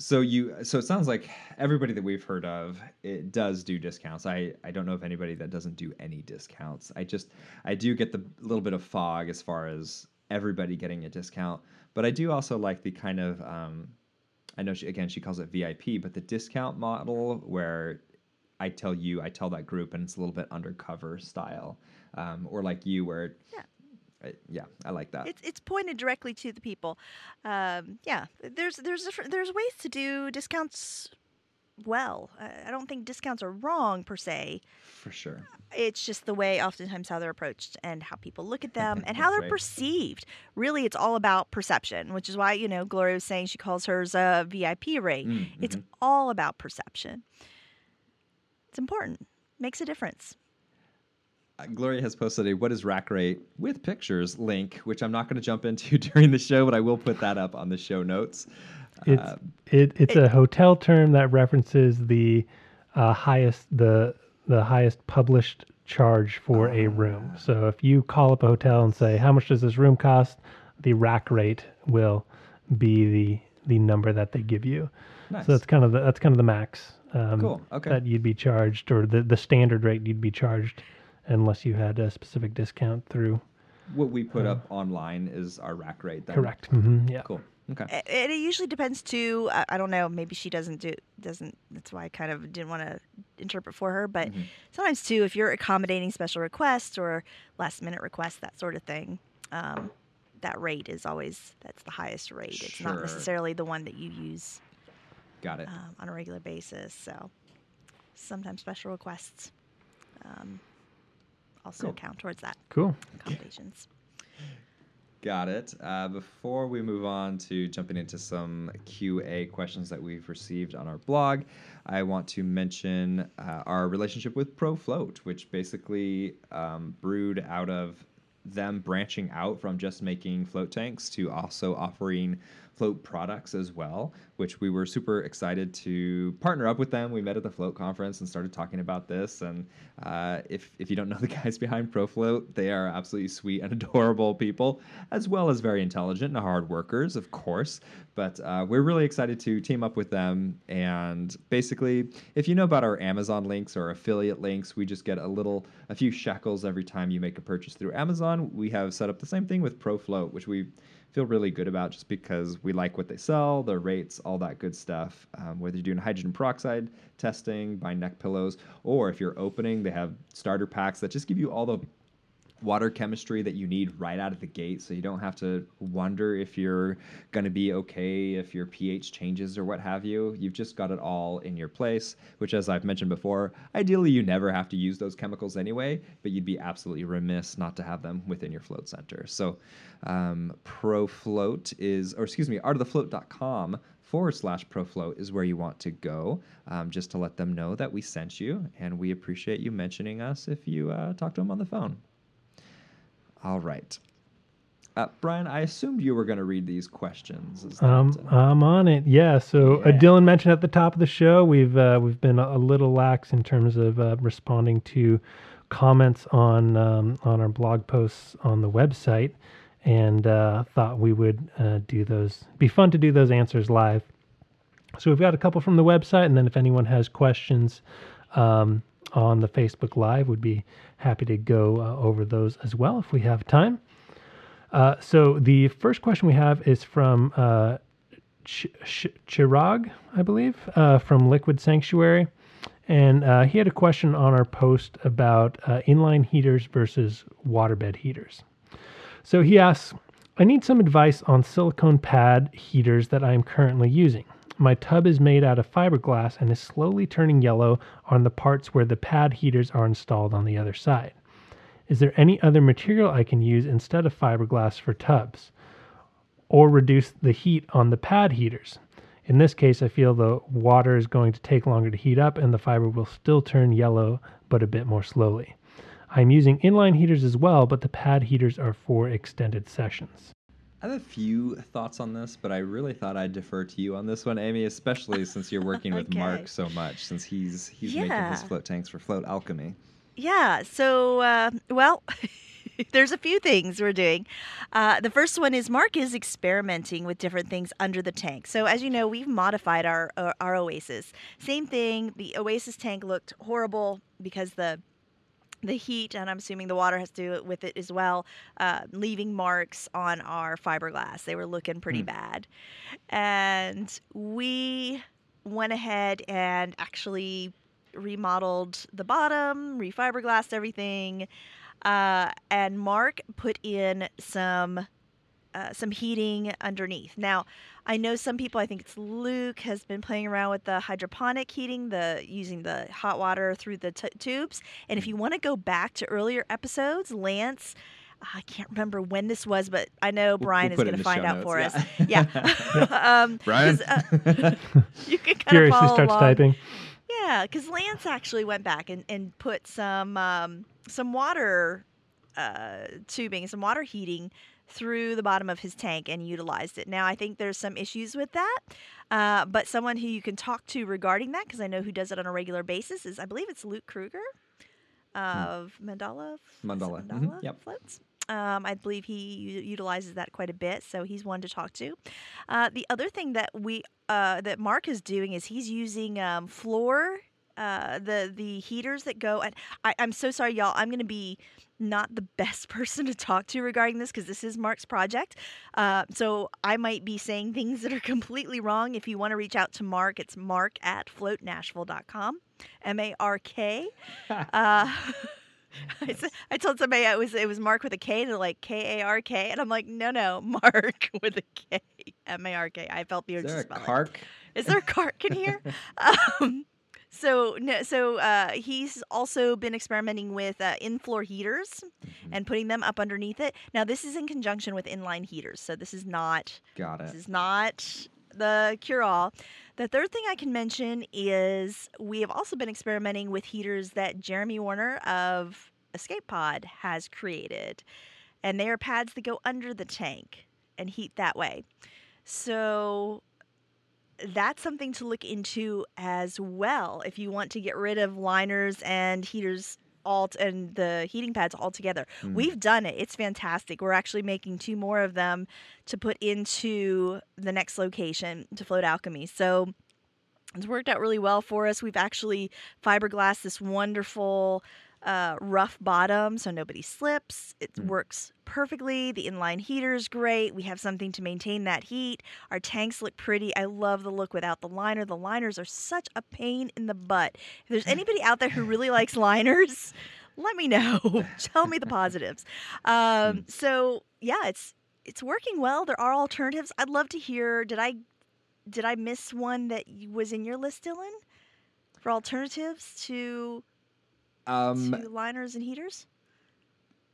So you so it sounds like everybody that we've heard of it does do discounts. I I don't know of anybody that doesn't do any discounts. I just I do get the little bit of fog as far as everybody getting a discount, but I do also like the kind of um, I know she, again she calls it VIP, but the discount model where I tell you, I tell that group, and it's a little bit undercover style, um, or like you where Yeah. I, yeah, I like that. It's it's pointed directly to the people. Um, yeah, there's there's different, there's ways to do discounts well. I don't think discounts are wrong per se. for sure. It's just the way oftentimes how they're approached and how people look at them and how they're right. perceived. Really, it's all about perception, which is why you know Gloria was saying she calls hers a VIP rate. Mm, It's mhm. all about perception. It's important. Makes a difference. Uh, Gloria has posted a "What is rack rate?" with pictures link, which I'm not going to jump into during the show, but I will put that up on the show notes. It's Uh, it, it's a hotel term that references the uh, highest the the highest published charge for a room. So if you call up a hotel and say how much does this room cost, the rack rate will be the the number that they give you. nice. So that's kind of the that's kind of the max. Um, Cool, okay. That you'd be charged, or the the standard rate you'd be charged, unless you had a specific discount through. what we put up online is our rack rate. Then. Correct. hmm yeah. Cool. Okay. A- And it usually depends too. I, I don't know. Maybe she doesn't do doesn't. That's why I kind of didn't want to interpret for her. But Mhm. sometimes too, if you're accommodating special requests or last minute requests, that sort of thing, um, that rate is always that's the highest rate. It's Sure. not necessarily the one that you use Got it. um, on a regular basis. So sometimes special requests um, also Cool. count towards that Cool. accommodations. Got it. Uh, before we move on to jumping into some QA questions that we've received on our blog, I want to mention uh, our relationship with ProFloat, which basically um, brewed out of them branching out from just making float tanks to also offering float products as well, which we were super excited to partner up with them. We met at the float conference and started talking about this. And uh, if if you don't know the guys behind ProFloat, they are absolutely sweet and adorable people, as well as very intelligent and hard workers, of course. But uh, we're really excited to team up with them. And basically, if you know about our Amazon links or affiliate links, we just get a little, a few shekels every time you make a purchase through Amazon. We have set up the same thing with ProFloat, which we feel really good about just because we like what they sell, their rates, all that good stuff. Um, whether you're doing hydrogen peroxide testing, buying neck pillows, or if you're opening, they have starter packs that just give you all the water chemistry that you need right out of the gate so you don't have to wonder if you're going to be okay if your pH changes or what have you. You've just got it all in your place, which, as I've mentioned before, ideally you never have to use those chemicals anyway, but you'd be absolutely remiss not to have them within your float center. So, um, ProFloat is, or excuse me, artofthefloat.com forward slash profloat is where you want to go um, just to let them know that we sent you and we appreciate you mentioning us if you uh, talk to them on the phone all right. Uh, Brian, I assumed you were going to read these questions. That, Um, uh, I'm on it. Yeah. So uh, Dylan mentioned at the top of the show we've uh, we've been a, a little lax in terms of uh, responding to comments on um, on our blog posts on the website, and uh, thought we would uh, do those. Be fun to do those answers live. So we've got a couple from the website, and then if anyone has questions um, on the Facebook Live, would be happy to go uh, over those as well if we have time. Uh, so the first question we have is from uh, Ch- Ch- Chirag, I believe, uh, from Liquid Sanctuary, and uh, he had a question on our post about uh, inline heaters versus waterbed heaters. So he asks, I need some advice on silicone pad heaters that I am currently using. My tub is made out of fiberglass and is slowly turning yellow on the parts where the pad heaters are installed on the other side. Is there any other material I can use instead of fiberglass for tubs? Or reduce the heat on the pad heaters? In this case, I feel the water is going to take longer to heat up and the fiber will still turn yellow, but a bit more slowly. I'm using inline heaters as well, but the pad heaters are for extended sessions. I have a few thoughts on this, but I really thought I'd defer to you on this one, Amy, especially since you're working with Mark so much, since he's he's making his float tanks for Float Alchemy. Yeah. So, uh, well, there's a few things we're doing. Uh, the first one is Mark is experimenting with different things under the tank. So, as you know, we've modified our our, our Oasis. Same thing. The Oasis tank looked horrible because the the heat, and I'm assuming the water has to do with it as well, uh, leaving marks on our fiberglass. They were looking pretty Hmm. bad. And we went ahead and actually remodeled the bottom, refiberglassed everything, uh, and Mark put in some uh, some heating underneath. Now, I know some people. I think it's Luke has been playing around with the hydroponic heating, the using the hot water through the t- tubes. And if you want to go back to earlier episodes, Lance. I can't remember when this was, but I know We'll- Brian we'll is going to find out notes, for us. yeah. Yeah, um, 'cause, Brian? uh, you can kind of Furiously follow starts along. typing. Yeah, because Lance actually went back and, and put some um, some water uh, tubing, some water heating through the bottom of his tank and utilized it. Now I think there's some issues with that, uh, but someone who you can talk to regarding that, because I know who does it on a regular basis, is I believe it's Luke Kruger of Mandala. Mandala, Mandala yep. floats. Um, I believe he u- utilizes that quite a bit, so he's one to talk to. Uh, the other thing that we uh, that Mark is doing is he's using um, floor uh, the the heaters that go. And I, I'm so sorry, y'all. I'm going to be not the best person to talk to regarding this because this is Mark's project. Uh, so I might be saying things that are completely wrong. If you want to reach out to Mark, it's mark at floatnashville.com. M A R K. Uh, I, said, I told somebody it was it was Mark with a K and they're like K A R K and I'm like no no Mark with a K M A R K I felt the urge Is to there a cark? Is there a Kark in here? um, so no, so uh, he's also been experimenting with uh, in-floor heaters Mm-hmm. and putting them up underneath it. Now this is in conjunction with inline heaters, so this is not Got it. this is not the cure-all. The third thing I can mention is we have also been experimenting with heaters that Jeremy Warner of Escape Pod has created. and they are pads that go under the tank and heat that way. So that's something to look into as well if you want to get rid of liners and heaters alt and the heating pads all together. Mm. We've done it. It's fantastic. We're actually making two more of them to put into the next location to Float Alchemy. So it's worked out really well for us. We've actually fiberglass this wonderful uh, rough bottom so nobody slips. It Mm. works perfectly. The inline heater is great. We have something to maintain that heat. Our tanks look pretty. I love the look without the liner. The liners are such a pain in the butt. If there's anybody out there who really likes liners, let me know. Tell me the positives. Um, so yeah, it's it's working well. There are alternatives. I'd love to hear. Did I did I miss one that was in your list, Dylan? For alternatives to Um, liners and heaters?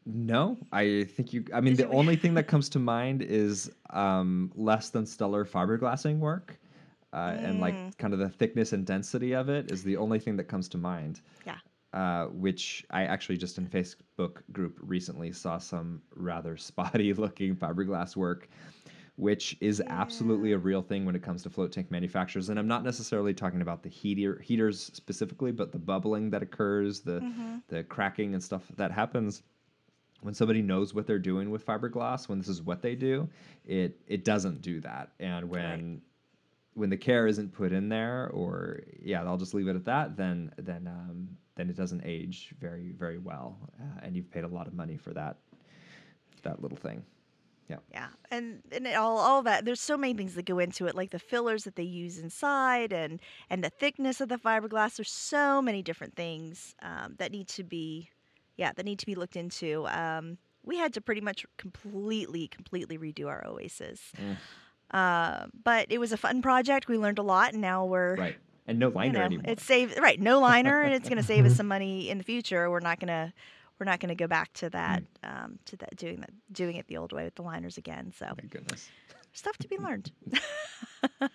No, I think you. I mean, Did the you- only thing that comes to mind is um, less than stellar fiberglassing work, uh, and Mm. like kind of the thickness and density of it is the only thing that comes to mind. Yeah. Uh, which I actually just in Facebook group recently saw some rather spotty looking fiberglass work, which is absolutely a real thing when it comes to float tank manufacturers. And I'm not necessarily talking about the heater heaters specifically, but the bubbling that occurs, the Mm-hmm. the cracking and stuff that happens when somebody knows what they're doing with fiberglass, when this is what they do, it it doesn't do that. And when when the care isn't put in there, or yeah, I'll just leave it at that. Then then um, then it doesn't age very very well, uh, and you've paid a lot of money for that that little thing. Yeah, Yeah. and and it, all all that. There's so many things that go into it, like the fillers that they use inside, and and the thickness of the fiberglass. There's so many different things um, that need to be, yeah, that need to be looked into. Um, we had to pretty much completely, completely redo our Oasis. Mm. Uh, but it was a fun project. We learned a lot, and now we're Right. And no you liner know, anymore. it's save right, no liner, and it's going to save us some money in the future. We're not going to we're not going to go back to that Mm. um, to that doing that doing it the old way with the liners again. So My goodness. stuff to be learned.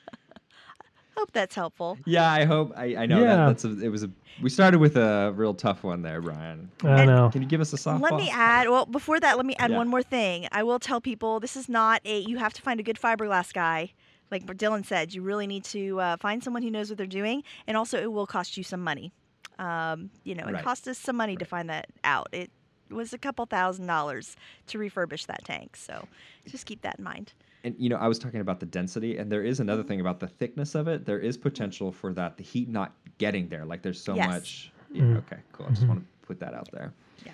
Hope that's helpful. Yeah, I hope. I, I know Yeah. that that's a, it was a. We started with a real tough one there, Brian. I know. Can you give us a softball? Let me add. Well, before that, let me add Yeah. one more thing. I will tell people this is not a. You have to find a good fiberglass guy. Like Dylan said, you really need to uh, find someone who knows what they're doing, and also it will cost you some money. Um, you know, it Right. cost us some money to find that out. It was a couple thousand dollars to refurbish that tank, so just keep that in mind. And you know, I was talking about the density, and there is another thing about the thickness of it. There is potential for that the heat not getting there. Like there's so Yes. much. Yeah, Mm. Okay, cool. I just want to put that out there. Yeah.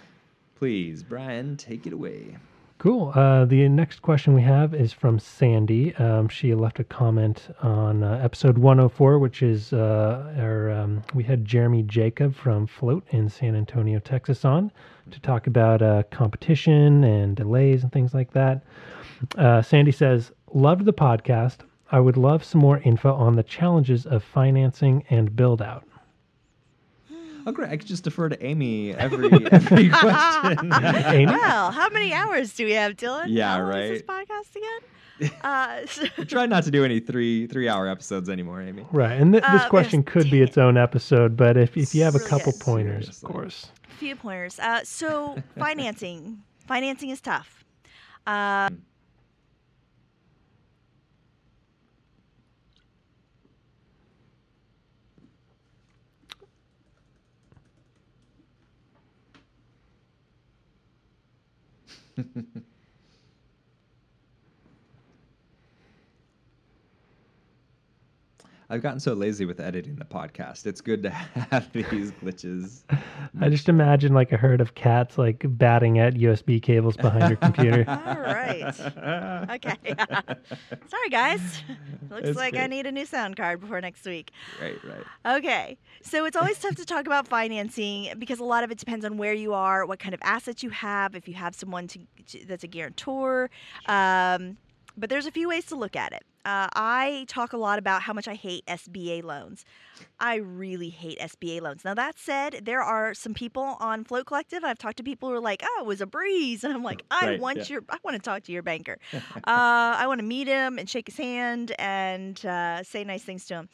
Please, Brian, take it away. Cool. Uh, the next question we have is from Sandy. Um, she left a comment on uh, episode 104, which is uh, our, um, we had Jeremy Jacob from Float in San Antonio, Texas on to talk about uh, competition and delays and things like that. Uh, Sandy says, Loved the podcast. I would love some more info on the challenges of financing and build out. Oh, great! I could just defer to Amy every every question. Amy? Well, how many hours do we have, Dylan? Yeah, How long is this podcast again? Uh, so- Try not to do any three three hour episodes anymore, Amy. Right. And th- this Uh, question yes, could be its own episode, but if, if you have a couple Yes. pointers, Seriously. of course. A few pointers. Uh, so financing, financing is tough. Uh, I've gotten so lazy with editing the podcast. It's good to have these glitches. I just imagine like a herd of cats like batting at USB cables behind your computer. all right. Okay. Sorry, guys. Looks It's like I need a new sound card before next week. right, right. Okay. So it's always tough to talk about financing because a lot of it depends on where you are, what kind of assets you have, if you have someone to, to- that's a guarantor. Um, but there's a few ways to look at it. Uh, I talk a lot about how much I hate SBA loans. I really hate SBA loans. Now, that said, there are some people on Float Collective. I've talked to people who are like, oh, it was a breeze. And I'm like, I Right, want yeah. your, I want to talk to your banker. uh, I want to meet him and shake his hand and uh, say nice things to him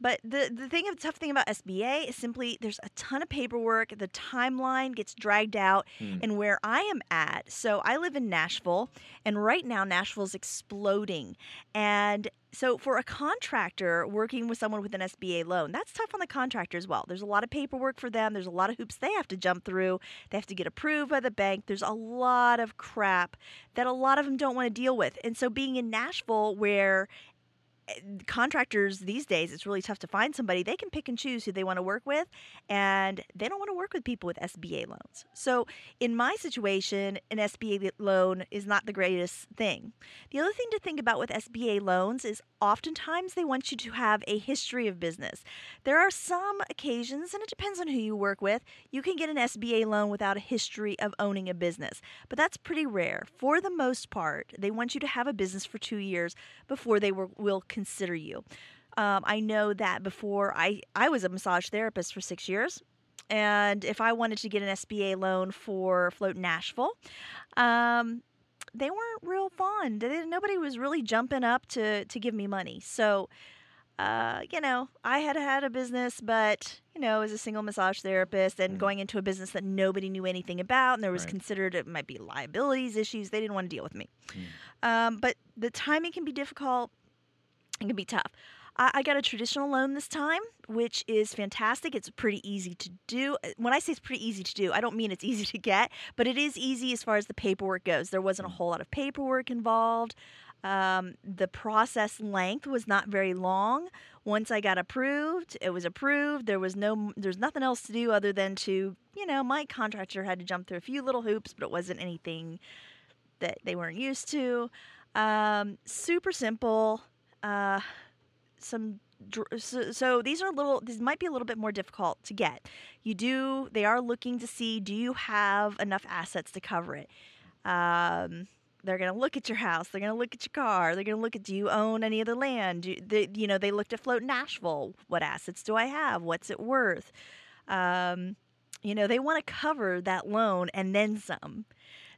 but the the thing, the tough thing about SBA is simply there's a ton of paperwork. The timeline gets dragged out, Hmm. and where I am at. So I live in Nashville, and right now Nashville's exploding, and so for a contractor working with someone with an SBA loan, that's tough on the contractor as well. There's a lot of paperwork for them. There's a lot of hoops they have to jump through. They have to get approved by the bank. There's a lot of crap that a lot of them don't want to deal with. And so being in Nashville where contractors these days it's really tough to find somebody they can pick and choose who they want to work with and they don't want to work with people with SBA loans. So in my situation an SBA loan is not the greatest thing. The other thing to think about with SBA loans is oftentimes they want you to have a history of business. There are some occasions and it depends on who you work with, you can get an SBA loan without a history of owning a business. But that's pretty rare. For the most part, they want you to have a business for 2 years before they will, will consider you. Um, I know that before I, I was a massage therapist for six years. And if I wanted to get an SBA loan for Float Nashville, um, they weren't real fond. They, nobody was really jumping up to, to give me money. So, uh, you know, I had had a business, but, you know, as a single massage therapist and Mm. going into a business that nobody knew anything about, and there was Right. considered it might be liabilities issues, they didn't want to deal with me. Mm. Um, but the timing can be difficult. It can be tough. I, I got a traditional loan this time, which is fantastic. It's pretty easy to do. When I say it's pretty easy to do, I don't mean it's easy to get, but it is easy as far as the paperwork goes. There wasn't a Mm. whole lot of paperwork involved. Um, the process length was not very long. Once I got approved, it was approved. There was no, there's nothing else to do other than to, you know, my contractor had to jump through a few little hoops, but it wasn't anything that they weren't used to. Um, super simple. Uh, some so, so these are a little these might be a little bit more difficult to get. You do they are looking to see do you have enough assets to cover it? Um, they're going to look at your house they're going to look at your car they're going to look at do you own any of the land? Do, they, you know they looked at float nashville. What assets do i have? What's it worth? Um, you know they want to cover that loan and then some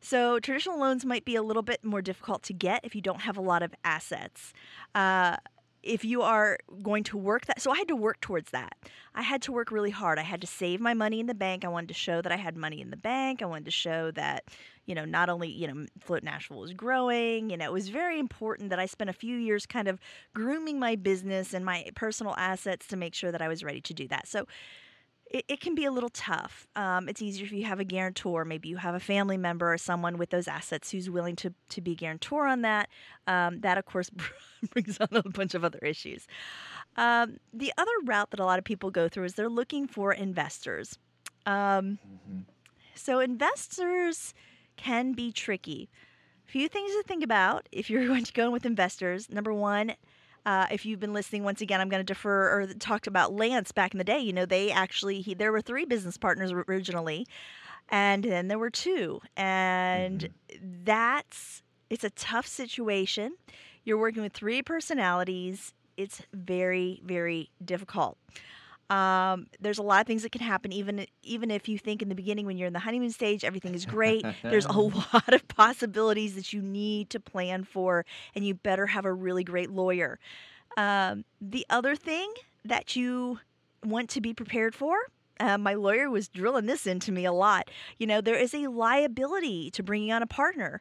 so traditional loans might be a little bit more difficult to get if you don't have a lot of assets. Uh, if you are going to work that, so I had to work towards that. I had to work really hard. I had to save my money in the bank. I wanted to show that I had money in the bank. I wanted to show that, you know, not only, you know, Float Nashville was growing, you know, it was very important that I spent a few years kind of grooming my business and my personal assets to make sure that I was ready to do that. So it, it can be a little tough. Um, it's easier if you have a guarantor. Maybe you have a family member or someone with those assets who's willing to, to be guarantor on that. Um, that, of course, brings on a bunch of other issues. Um, the other route that a lot of people go through is they're looking for investors. Um, Mhm. so, investors can be tricky. Few things to think about if you're going to go in with investors. Number one, uh, if you've been listening, once again, I'm going to defer or talked about Lance back in the day. You know, they actually he, there were three business partners originally, and then there were two, and that's it's a tough situation. You're working with three personalities. It's very very difficult. Um, there's a lot of things that can happen, even even if you think in the beginning when you're in the honeymoon stage everything is great. there's a lot of possibilities that you need to plan for, and you better have a really great lawyer. Um, the other thing that you want to be prepared for. Uh, my lawyer was drilling this into me a lot. You know, there is a liability to bringing on a partner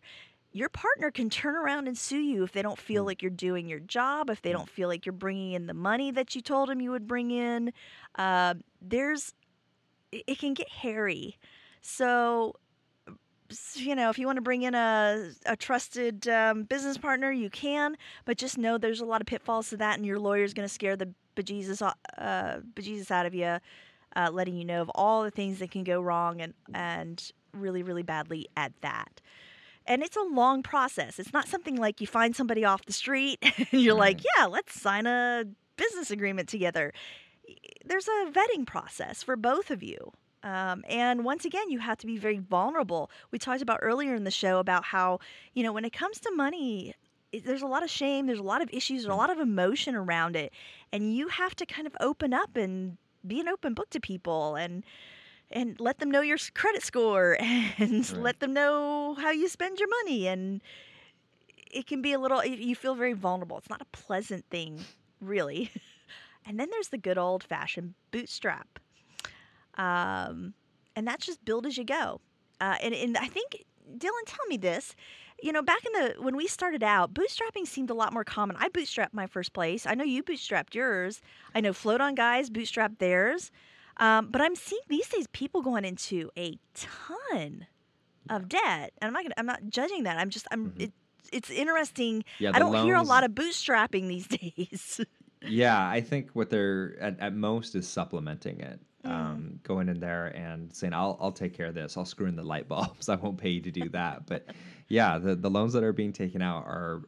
your partner can turn around and sue you if they don't feel Mm. like you're doing your job, if they don't feel like you're bringing in the money that you told them you would bring in. Uh, there's, it, it can get hairy. So, you know, if you want to bring in a, a trusted um, business partner, you can, but just know there's a lot of pitfalls to that, and your lawyer's going to scare the bejesus, uh, bejesus out of you, uh, letting you know of all the things that can go wrong and, and really, really badly at that and it's a long process. It's not something like you find somebody off the street and you're like, yeah, let's sign a business agreement together. There's a vetting process for both of you. Um, and once again, you have to be very vulnerable. We talked about earlier in the show about how, you know, when it comes to money, there's a lot of shame, there's a lot of issues, there's a lot of emotion around it. And you have to kind of open up and be an open book to people and and let them know your credit score and Right. let them know how you spend your money and it can be a little you feel very vulnerable it's not a pleasant thing really And then there's the good old fashioned bootstrap. Um, and that's just build as you go. Uh, and, and I think, Dylan, tell me this. You know, back in the when we started out, bootstrapping seemed a lot more common. I bootstrapped my first place. I know you bootstrapped yours. I know float on guys bootstrapped theirs. Um, but I'm seeing these days people going into a ton of debt, and I'm not gonna, I'm not judging that. I'm just I'm Mhm. it, it's interesting. Yeah, I don't hear a lot of bootstrapping these days. Yeah, I think what they're at, at most is supplementing it. Mm. Um, going in there and saying, "I'll I'll take care of this. I'll screw in the light bulbs. I won't pay you to do that." But yeah, the the loans that are being taken out are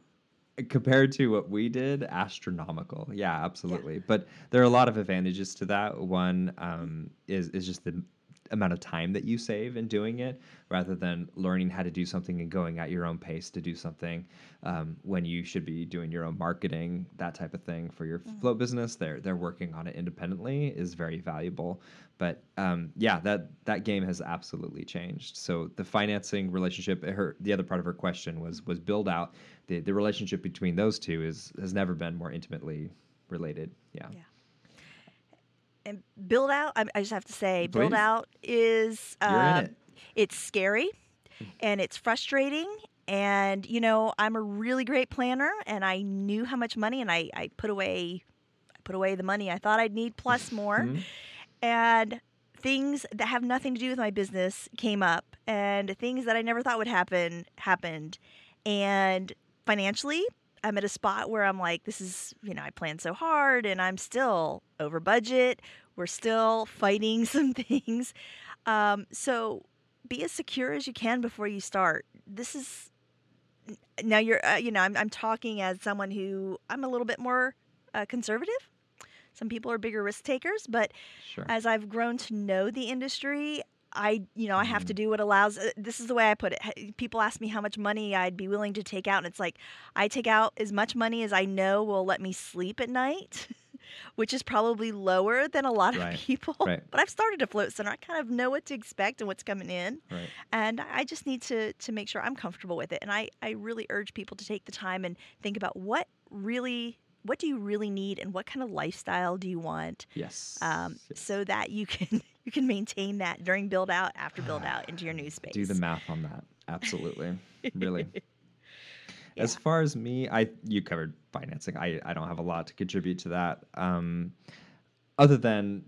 compared to what we did astronomical. Yeah, absolutely. But there are a lot of advantages to that. One um, is is just the amount of time that you save in doing it rather than learning how to do something and going at your own pace to do something um, when you should be doing your own marketing that type of thing for your float business. They're they're working on it independently is very valuable. But um, yeah that that game has absolutely changed. So the financing relationship her the other part of her question was was build out. The, the relationship between those two is has never been more intimately related. Yeah, Yeah. And build out, I, I just have to say, build out is uh, it it's scary and it's frustrating. And you know, I'm a really great planner, and I knew how much money, and I, I put away, I put away the money I thought I'd need plus more. Mhm. and things that have nothing to do with my business came up and things that I never thought would happen happened and financially I'm at a spot where I'm like this is you know I planned so hard and I'm still over budget. We're still fighting some things. Um, so be as secure as you can before you start. This is now you're uh, you know I'm, I'm talking as someone who I'm a little bit more uh, conservative. Some people are bigger risk takers but sure. as I've grown to know the industry, I you know I have Mm-hmm. to do what allows. Uh, this is the way I put it. People ask me how much money I'd be willing to take out, and it's like I take out as much money as I know will let me sleep at night, which is probably lower than a lot of people. right. But I've started a float center. I kind of know what to expect and what's coming in, right and I just need to to make sure I'm comfortable with it. And I I really urge people to take the time and think about what really what do you really need and what kind of lifestyle do you want yes um, Yes. so that you can you can maintain that during build out after build out into your new space. do the math on that absolutely really as far as me i you covered financing i i don't have a lot to contribute to that um other than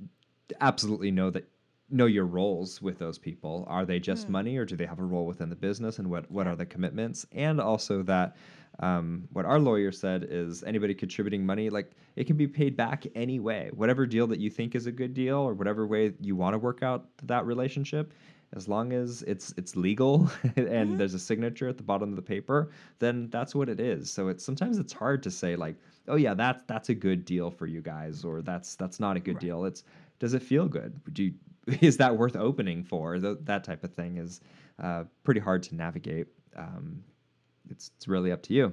absolutely know that know your roles with those people are they just Mm. money or do they have a role within the business and what what Yeah. are the commitments and also that um, what our lawyer said is anybody contributing money like it can be paid back any way whatever deal that you think is a good deal or whatever way you want to work out that relationship as long as it's it's legal and Mhm. there's a signature at the bottom of the paper then that's what it is. So it's sometimes it's hard to say like oh yeah that's that's a good deal for you guys or that's that's not a good Right. deal. It's does it feel good? Do you, is that worth opening for? Th- that type of thing is uh, pretty hard to navigate um, it's, it's really up to you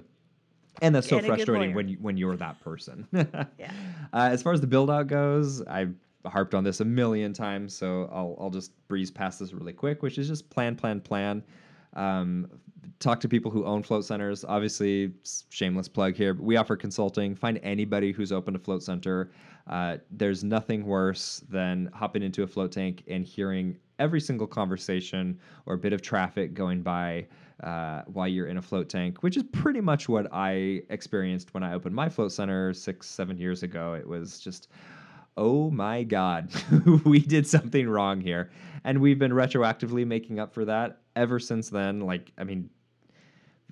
and that's so And frustrating when you when you're that person Yeah. uh, as far as the build out goes, I've harped on this a million times, so I'll I'll just breeze past this really quick, which is just plan, plan, plan. Um, talk to people who own float centers. Obviously, shameless plug here, but we offer consulting. Find anybody who's open to float center. Uh, there's nothing worse than hopping into a float tank and hearing every single conversation or bit of traffic going by uh, while you're in a float tank, which is pretty much what I experienced when I opened my float center six, seven years ago. It was just, oh my God, we did something wrong here. And we've been retroactively making up for that ever since then. Like, I mean,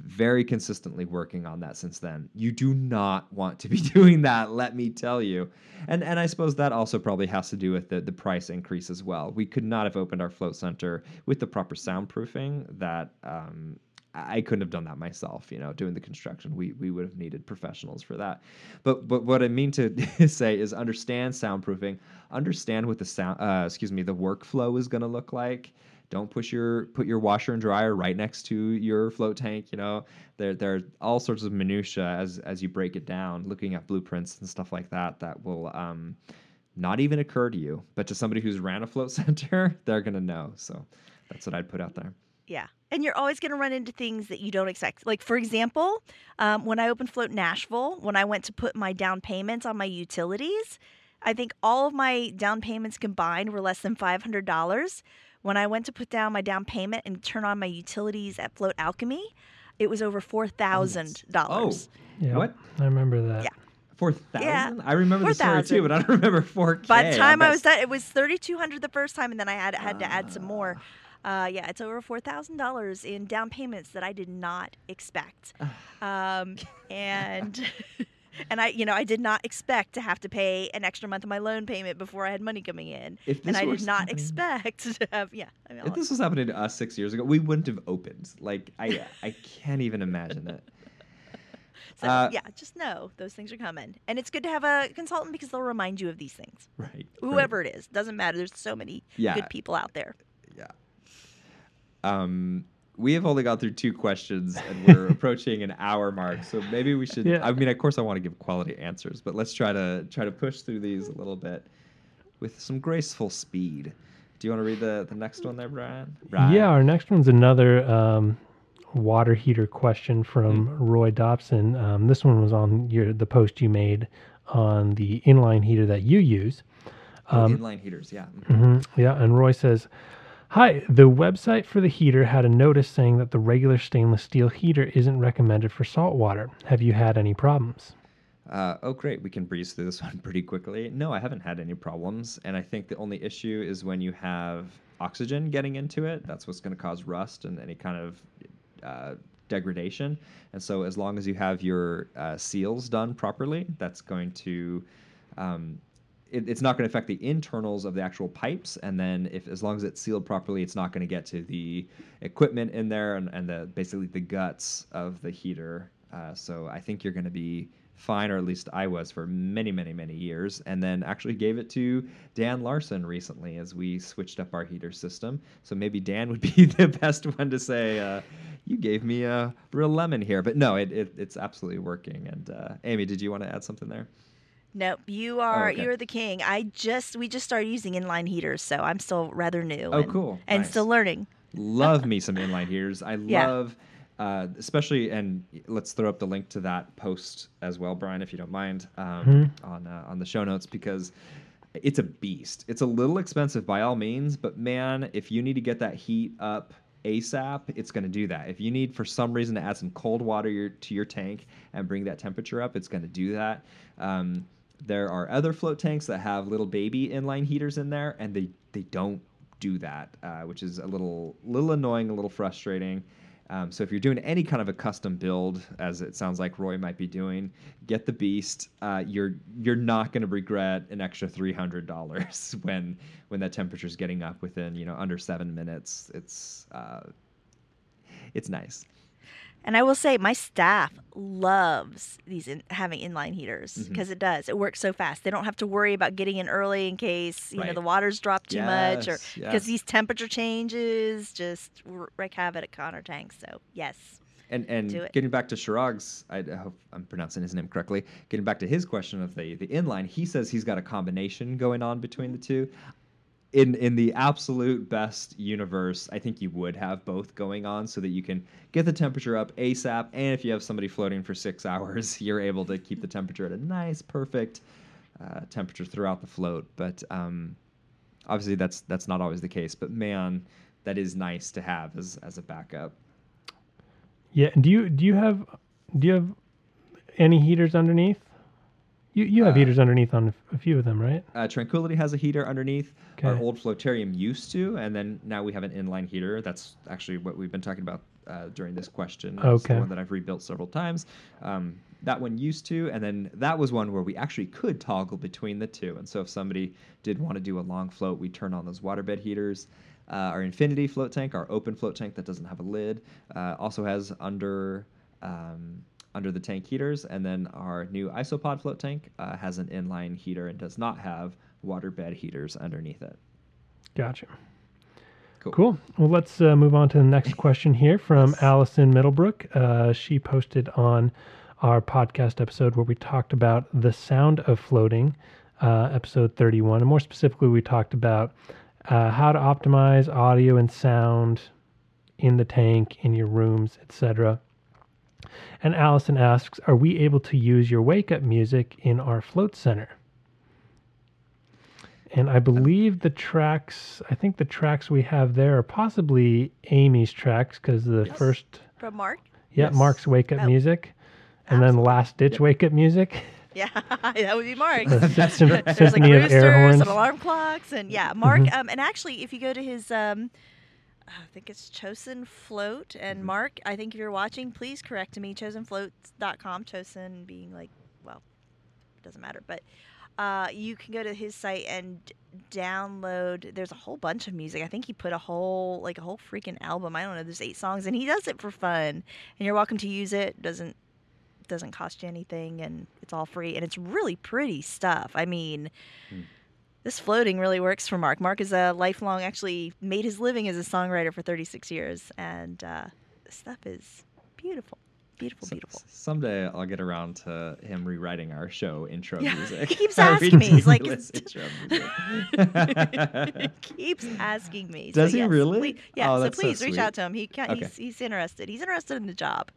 very consistently working on that since then. You do not want to be doing that, let me tell you. And and I suppose that also probably has to do with the, the price increase as well. We could not have opened our float center with the proper soundproofing that um, I couldn't have done that myself, you know, doing the construction. We we would have needed professionals for that. But but what I mean to say is understand soundproofing, understand what the sound uh, excuse me, the workflow is going to look like. Don't push your put your washer and dryer right next to your float tank. You know, there there are all sorts of minutia as as you break it down, looking at blueprints and stuff like that. That will um, not even occur to you, but to somebody who's ran a float center, they're gonna know. So that's what I'd put out there. Yeah. And you're always going to run into things that you don't expect. Like, for example, um, when I opened Float Nashville, when I went to put my down payments on my utilities, I think all of my down payments combined were less than $500. When I went to put down my down payment and turn on my utilities at Float Alchemy, it was over $4,000. Oh, Yeah, What? I remember that. Yeah. four thousand? Yeah, I remember the story 4,000. too, but I don't remember four K. By the time I was done, it was thirty two hundred the first time, and then I had had to add some more. Uh, yeah, it's over four thousand dollars in down payments that I did not expect, um, and and I, you know, I did not expect to have to pay an extra month of my loan payment before I had money coming in, If and I did not happening- expect to have. Yeah, I mean, If this was happening to us six years ago, we wouldn't have opened. Like I, I can't even imagine it. so uh, yeah, just know those things are coming, and it's good to have a consultant because they'll remind you of these things. Right. right. Whoever it is, doesn't matter. There's so many Yeah. good people out there. Yeah. Um, we have only gone through two questions and we're approaching an hour mark. So maybe we should. Yeah. I mean, of course, I want to give quality answers, but let's try to try to push through these a little bit with some graceful speed. Do you want to read the, the next one there, Brian? Brian? Yeah, our next one's another um, water heater question from Mm-hmm. Roy Dobson. Um, this one was on your the post you made on the inline heater that you use. Oh, Um, inline heaters. Yeah. hmm Yeah, and Roy says, "Hi, the website for the heater had a notice saying that the regular stainless steel heater isn't recommended for salt water. Have you had any problems?" Uh, oh, great. We can breeze through this one pretty quickly. No, I haven't had any problems. And I think the only issue is when you have oxygen getting into it. That's what's going to cause rust and any kind of uh, degradation. And so, as long as you have your uh, seals done properly, that's going to. Um, it, it's not going to affect the internals of the actual pipes, and then if as long as it's sealed properly, it's not going to get to the equipment in there and, and the basically the guts of the heater. Uh, so I think you're going to be fine, or at least I was for many, many, many years. And then actually gave it to Dan Larson recently as we switched up our heater system. So maybe Dan would be the best one to say, uh, "You gave me a real lemon here." But no, it, it it's absolutely working. And uh, Amy, did you want to add something there? Nope, you are okay. you're the king. I just we just started using inline heaters, so I'm still rather new. Oh, and, cool. and Nice. still learning. love me some inline heaters. I Yeah. love, uh, especially, and let's throw up the link to that post as well, Brian, if you don't mind, um, on uh, on the show notes because it's a beast. It's a little expensive by all means, but man, if you need to get that heat up ASAP, it's going to do that. If you need for some reason to add some cold water your, to your tank and bring that temperature up, it's going to do that. Um, there are other float tanks that have little baby inline heaters in there, and they they don't do that, uh, which is a little little annoying, a little frustrating. Um, so if you're doing any kind of a custom build, as it sounds like Roy might be doing, get the Beast. Uh, you're you're not going to regret an extra three hundred dollars when when that temperature is getting up within you know under seven minutes. It's uh, it's nice. And I will say, my staff loves these in, having inline heaters mm-hmm. because it does. It works so fast. They don't have to worry about getting in early in case you know the water's dropped too much, or because yes. these temperature changes just wr- wreak havoc at Connor tanks. So yes, And and getting back to Shirag's, I, I hope I'm pronouncing his name correctly. Getting back to his question of the the inline, he says he's got a combination going on between the mm-hmm. two. In in the absolute best universe, I think you would have both going on so that you can get the temperature up ASAP, and if you have somebody floating for six hours, you're able to keep the temperature at a nice, perfect uh, temperature throughout the float. But um, obviously, that's that's not always the case. But man, that is nice to have as as a backup. Yeah. Do you do you have do you have any heaters underneath? You you have Uh, heaters underneath on a few of them, right? Uh, Tranquility has a heater underneath. Our old Floatarium used to, and then now we have an inline heater. That's actually what we've been talking about uh, during this question. It's Okay. the one that I've rebuilt several times. Um, that one used to, and then that was one where we actually could toggle between the two. And so if somebody did want to do a long float, we turn on those waterbed heaters. Uh, our Infinity float tank, our open float tank that doesn't have a lid, uh, also has under um, under the tank heaters, and then our new Isopod float tank uh, has an inline heater and does not have waterbed heaters underneath it. Gotcha. Cool. Cool. Well, let's uh, move on to the next question here from Allison Middlebrook. Uh, she posted on our podcast episode where we talked about the sound of floating, uh, episode 31. And more specifically, we talked about uh, how to optimize audio and sound in the tank, in your rooms, etc. And Allison asks, Are we able to use your wake up music in our float center? And I believe the tracks, I think the tracks we have there are possibly Amy's tracks because the Yes. first, From Mark. yeah, Yes. Mark's wake up Oh, music, and then absolutely. last ditch wake up music. Yeah, that would be Mark. That's sym- There's like symphony of roosters air horns. and alarm clocks, and yeah, Mark. Mhm. Um, and actually, if you go to his, um, I think it's Chosen Float, and Mhm. Mark, I think if you're watching, please correct me. ChosenFloats.com. Chosen being like, well, doesn't matter, but uh, you can go to his site and download. There's a whole bunch of music. I think he put a whole like a whole freaking album. I don't know. There's eight songs, and he does it for fun, and you're welcome to use it. Doesn't doesn't cost you anything and it's all free and it's really pretty stuff. I mean, Hmm. This floating really works for Mark. Mark is a lifelong, actually made his living as a songwriter for 36 years, and uh, this stuff is beautiful, beautiful, So- beautiful. someday I'll get around to him rewriting our show intro Yeah, music. he keeps asking me. He's like, ridiculous "It's- intro he music. keeps asking me. Does so he yes, really? please- yeah, Oh, so that's so please reach out to him. He can, Okay. he's, he's interested. He's interested in the job.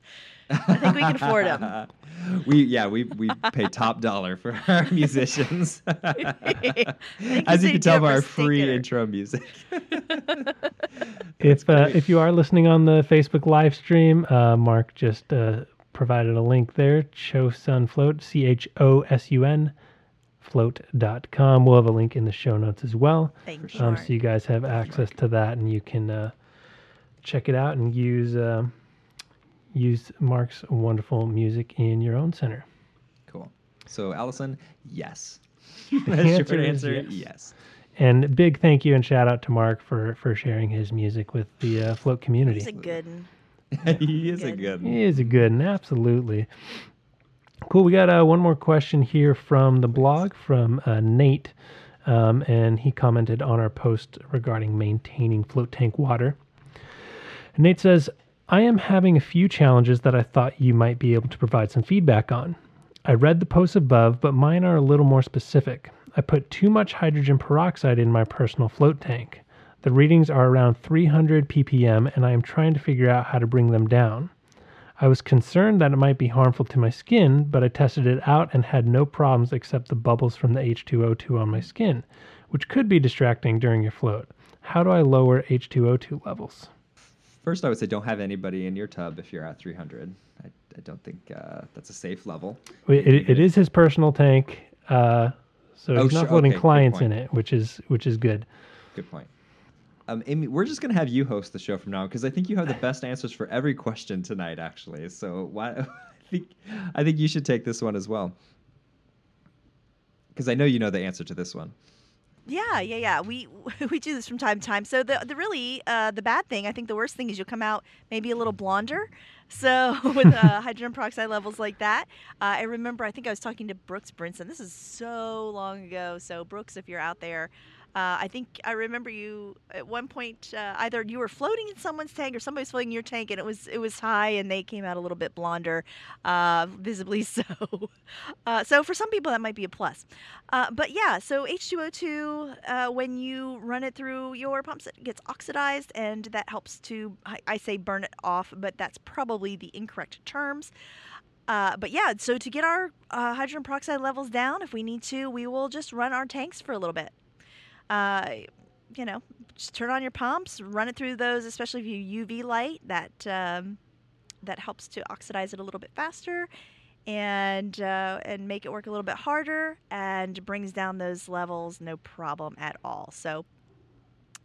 I think we can afford him. we yeah we we pay top dollar for our musicians. As you, you can tell by our free Dinner. intro music. If uh, if you are listening on the Facebook live stream, uh, Mark just uh, provided a link there. Chosun Float, C H O S U N, float.com. We'll have a link in the show notes as well. Thank you, Um, so you guys have access to that and you can uh, check it out and use um use Mark's wonderful music in your own center. cool. So Allison, yes. That's your answer is answer. yes. Yes. And big thank you and shout out to Mark for for sharing his music with the uh, float community. He's a good one. he is a Good. good. He is a good one, absolutely. Cool. We got uh, one more question here from the blog from uh, Nate, um, and he commented on our post regarding maintaining float tank water. And Nate says, "I am having a few challenges that I thought you might be able to provide some feedback on. I read the posts above, but mine are a little more specific. I put too much hydrogen peroxide in my personal float tank." The readings are around 300 ppm, and I am trying to figure out how to bring them down. I was concerned that it might be harmful to my skin, but I tested it out and had no problems except the bubbles from the H2O2 on my skin, which could be distracting during your float. How do I lower H2O2 levels? First, I would say don't have anybody in your tub if you're at 300. I, I don't think uh, that's a safe level. It, it, it is his personal tank, uh, so Oh, he's not sure. floating Okay, clients in it, which is which is good. Good point. Um, Amy, we're just gonna have you host the show from now because I think you have the best answers for every question tonight, actually. So why? I think I think you should take this one as well because I know you know the answer to this one. Yeah, yeah, yeah. We we do this from time to time. So the the really uh, the bad thing, I think the worst thing is you'll come out maybe a little blonder. So with uh, hydrogen peroxide levels like that, uh, I remember I think I was talking to Brooks Brinson. This is so long ago. So Brooks, if you're out there. Uh, I think I remember you at one point. Uh, either you were floating in someone's tank or somebody was floating in your tank, and it was it was high, and they came out a little bit blonder, uh, visibly so. Uh, so for some people that might be a plus. Uh, but yeah, so H2O2, uh, when you run it through your pumps, it gets oxidized, and that helps to, I, I say burn it off, but that's probably the incorrect terms. Uh, but yeah, so to get our uh, hydrogen peroxide levels down, if we need to, we will just run our tanks for a little bit. Uh, you know, just turn on your pumps, run it through those, especially if you UV light. That um, that helps to oxidize it a little bit faster and uh, and make it work a little bit harder and brings down those levels no problem at all. So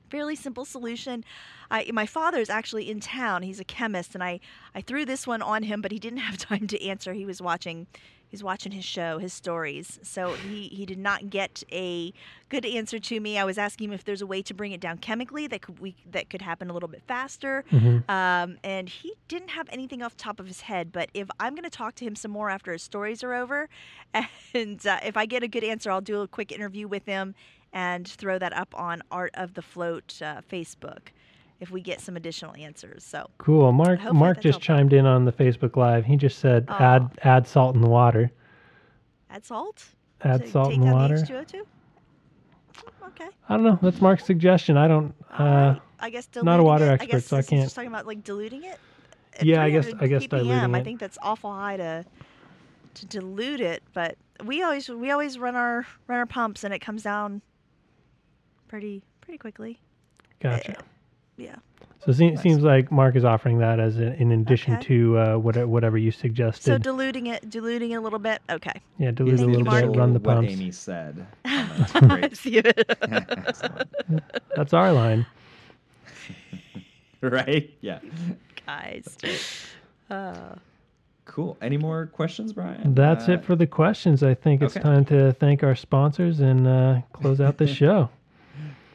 fairly simple solution. I, my father's actually in town. He's a chemist and I, I threw this one on him but he didn't have time to answer. He was watching he's watching his show his stories so he, he did not get a good answer to me i was asking him if there's a way to bring it down chemically that could we that could happen a little bit faster Mhm. um, and he didn't have anything off the top of his head. But if I'm going to talk to him some more after his stories are over, and uh, if I get a good answer, I'll do a quick interview with him and throw that up on Art of the Float uh, Facebook if we get some additional answers. So Cool. Mark Mark just helpful. chimed in on the Facebook Live. He just said add add salt in the water. add salt. Add to salt in the water. The H2O2? Okay. I don't know. That's Mark's suggestion. I don't. Uh, right. I guess Not a water it, expert, I guess so I can't- just talking about like diluting it. at Yeah, I guess- I guess ppm, diluting I think that's awful high to to dilute it, but we always we always run our run our pumps and it comes down pretty pretty quickly. Gotcha. Yeah. So it se- seems like Mark is offering that as a, in addition Okay. to uh, whatever, whatever you suggested. So diluting it, diluting it a little bit. Okay. yeah, dilute it a little Mark. bit, run the what. Amy said. Comment. Great. See it. Excellent. That's our line. right? Yeah. Guys. Uh, Cool. Any more questions, Brian? That's Uh, it for the questions. I think it's okay. time to thank our sponsors and uh, close out the show.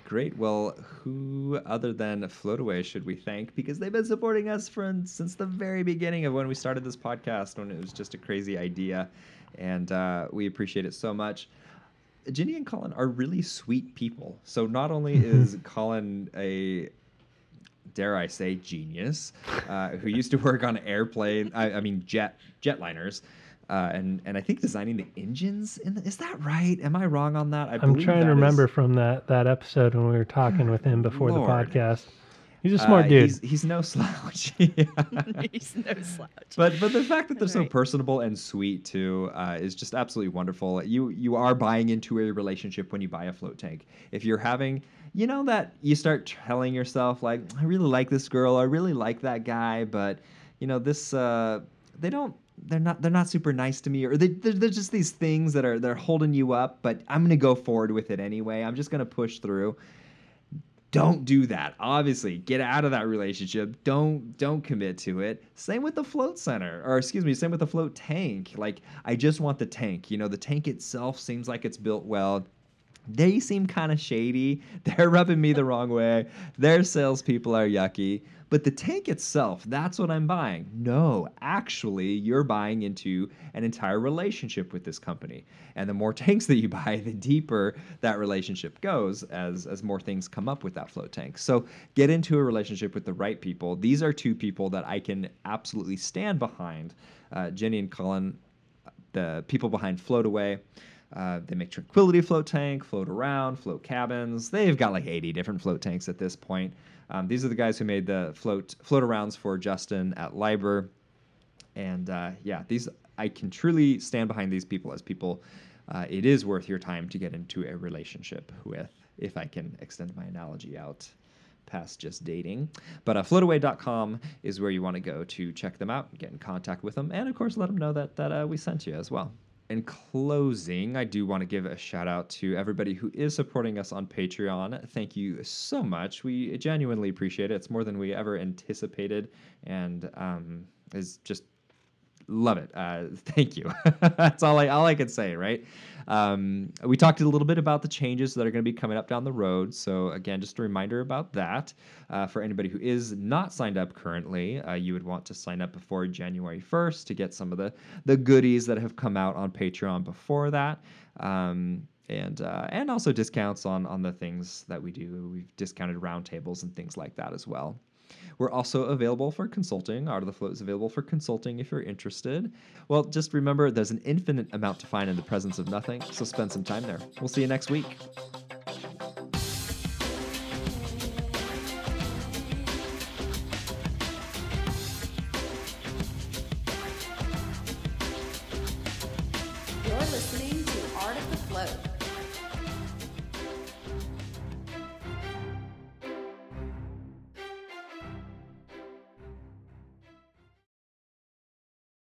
Great. Well, who other than Floataway should we thank? Because they've been supporting us from since the very beginning of when we started this podcast, when it was just a crazy idea, and uh, we appreciate it so much. Ginny and Colin are really sweet people. So not only is Colin a dare I say, genius, uh, who used to work on airplane, I, I mean jet jetliners, uh, and and I think designing the engines. In the, is that right? Am I wrong on that? I I'm trying that to is- remember from that, that episode when we were talking with him before Lord. the podcast. He's a Uh, smart dude. He's, he's no slouch. He's no slouch. But but the fact that they're so Right. personable and sweet too uh, is just absolutely wonderful. You you are buying into a relationship when you buy a float tank. If you're having, you know that you start telling yourself like, I really like this girl, I really like that guy, but you know this uh, they don't. They're not. They're not super nice to me, or they, they're, they're just these things that are they're holding you up. But I'm gonna go forward with it anyway. I'm just gonna push through. Don't do that. Obviously get out of that relationship. Don't don't commit to it. Same with the float center or excuse me same with the float tank. Like i just want the tank. You know the tank itself seems like it's built well. They seem kind of shady. They're rubbing me the wrong way. Their salespeople are yucky but the tank itself that's what i'm buying. No actually you're buying into an entire relationship with this company. And the more tanks that you buy the deeper that relationship goes as as more things come up with that float tank. So get into a relationship with the right people. These are two people that i can absolutely stand behind. Uh, jenny and colin the people behind Floataway uh, they make tranquility float tank float around float cabins. They've got like 80 different float tanks at this point um, these are the guys who made the float float arounds for justin at LIBR and uh, yeah, these I can truly stand behind these people as people. Uh, it is worth your time to get into a relationship with, if I can extend my analogy out past just dating. But uh, floataway.com is where you want to go to check them out, get in contact with them, and of course let them know that that uh, we sent you as well. In closing, I do want to give a shout out to everybody who is supporting us on Patreon. Thank you so much. We genuinely appreciate it. It's more than we ever anticipated, and um, is just love it. Uh, thank you. That's all I all I can say. Right. Um, we talked a little bit about the changes that are going to be coming up down the road. So again, just a reminder about that uh, for anybody who is not signed up currently. Uh, you would want to sign up before January first to get some of the the goodies that have come out on Patreon before that. Um, and uh, and also discounts on on the things that we do. We've discounted roundtables and things like that as well. We're also available for consulting. Art of the Float is available for consulting if you're interested. Well, just remember there's an infinite amount to find in the presence of nothing, so spend some time there. We'll see you next week.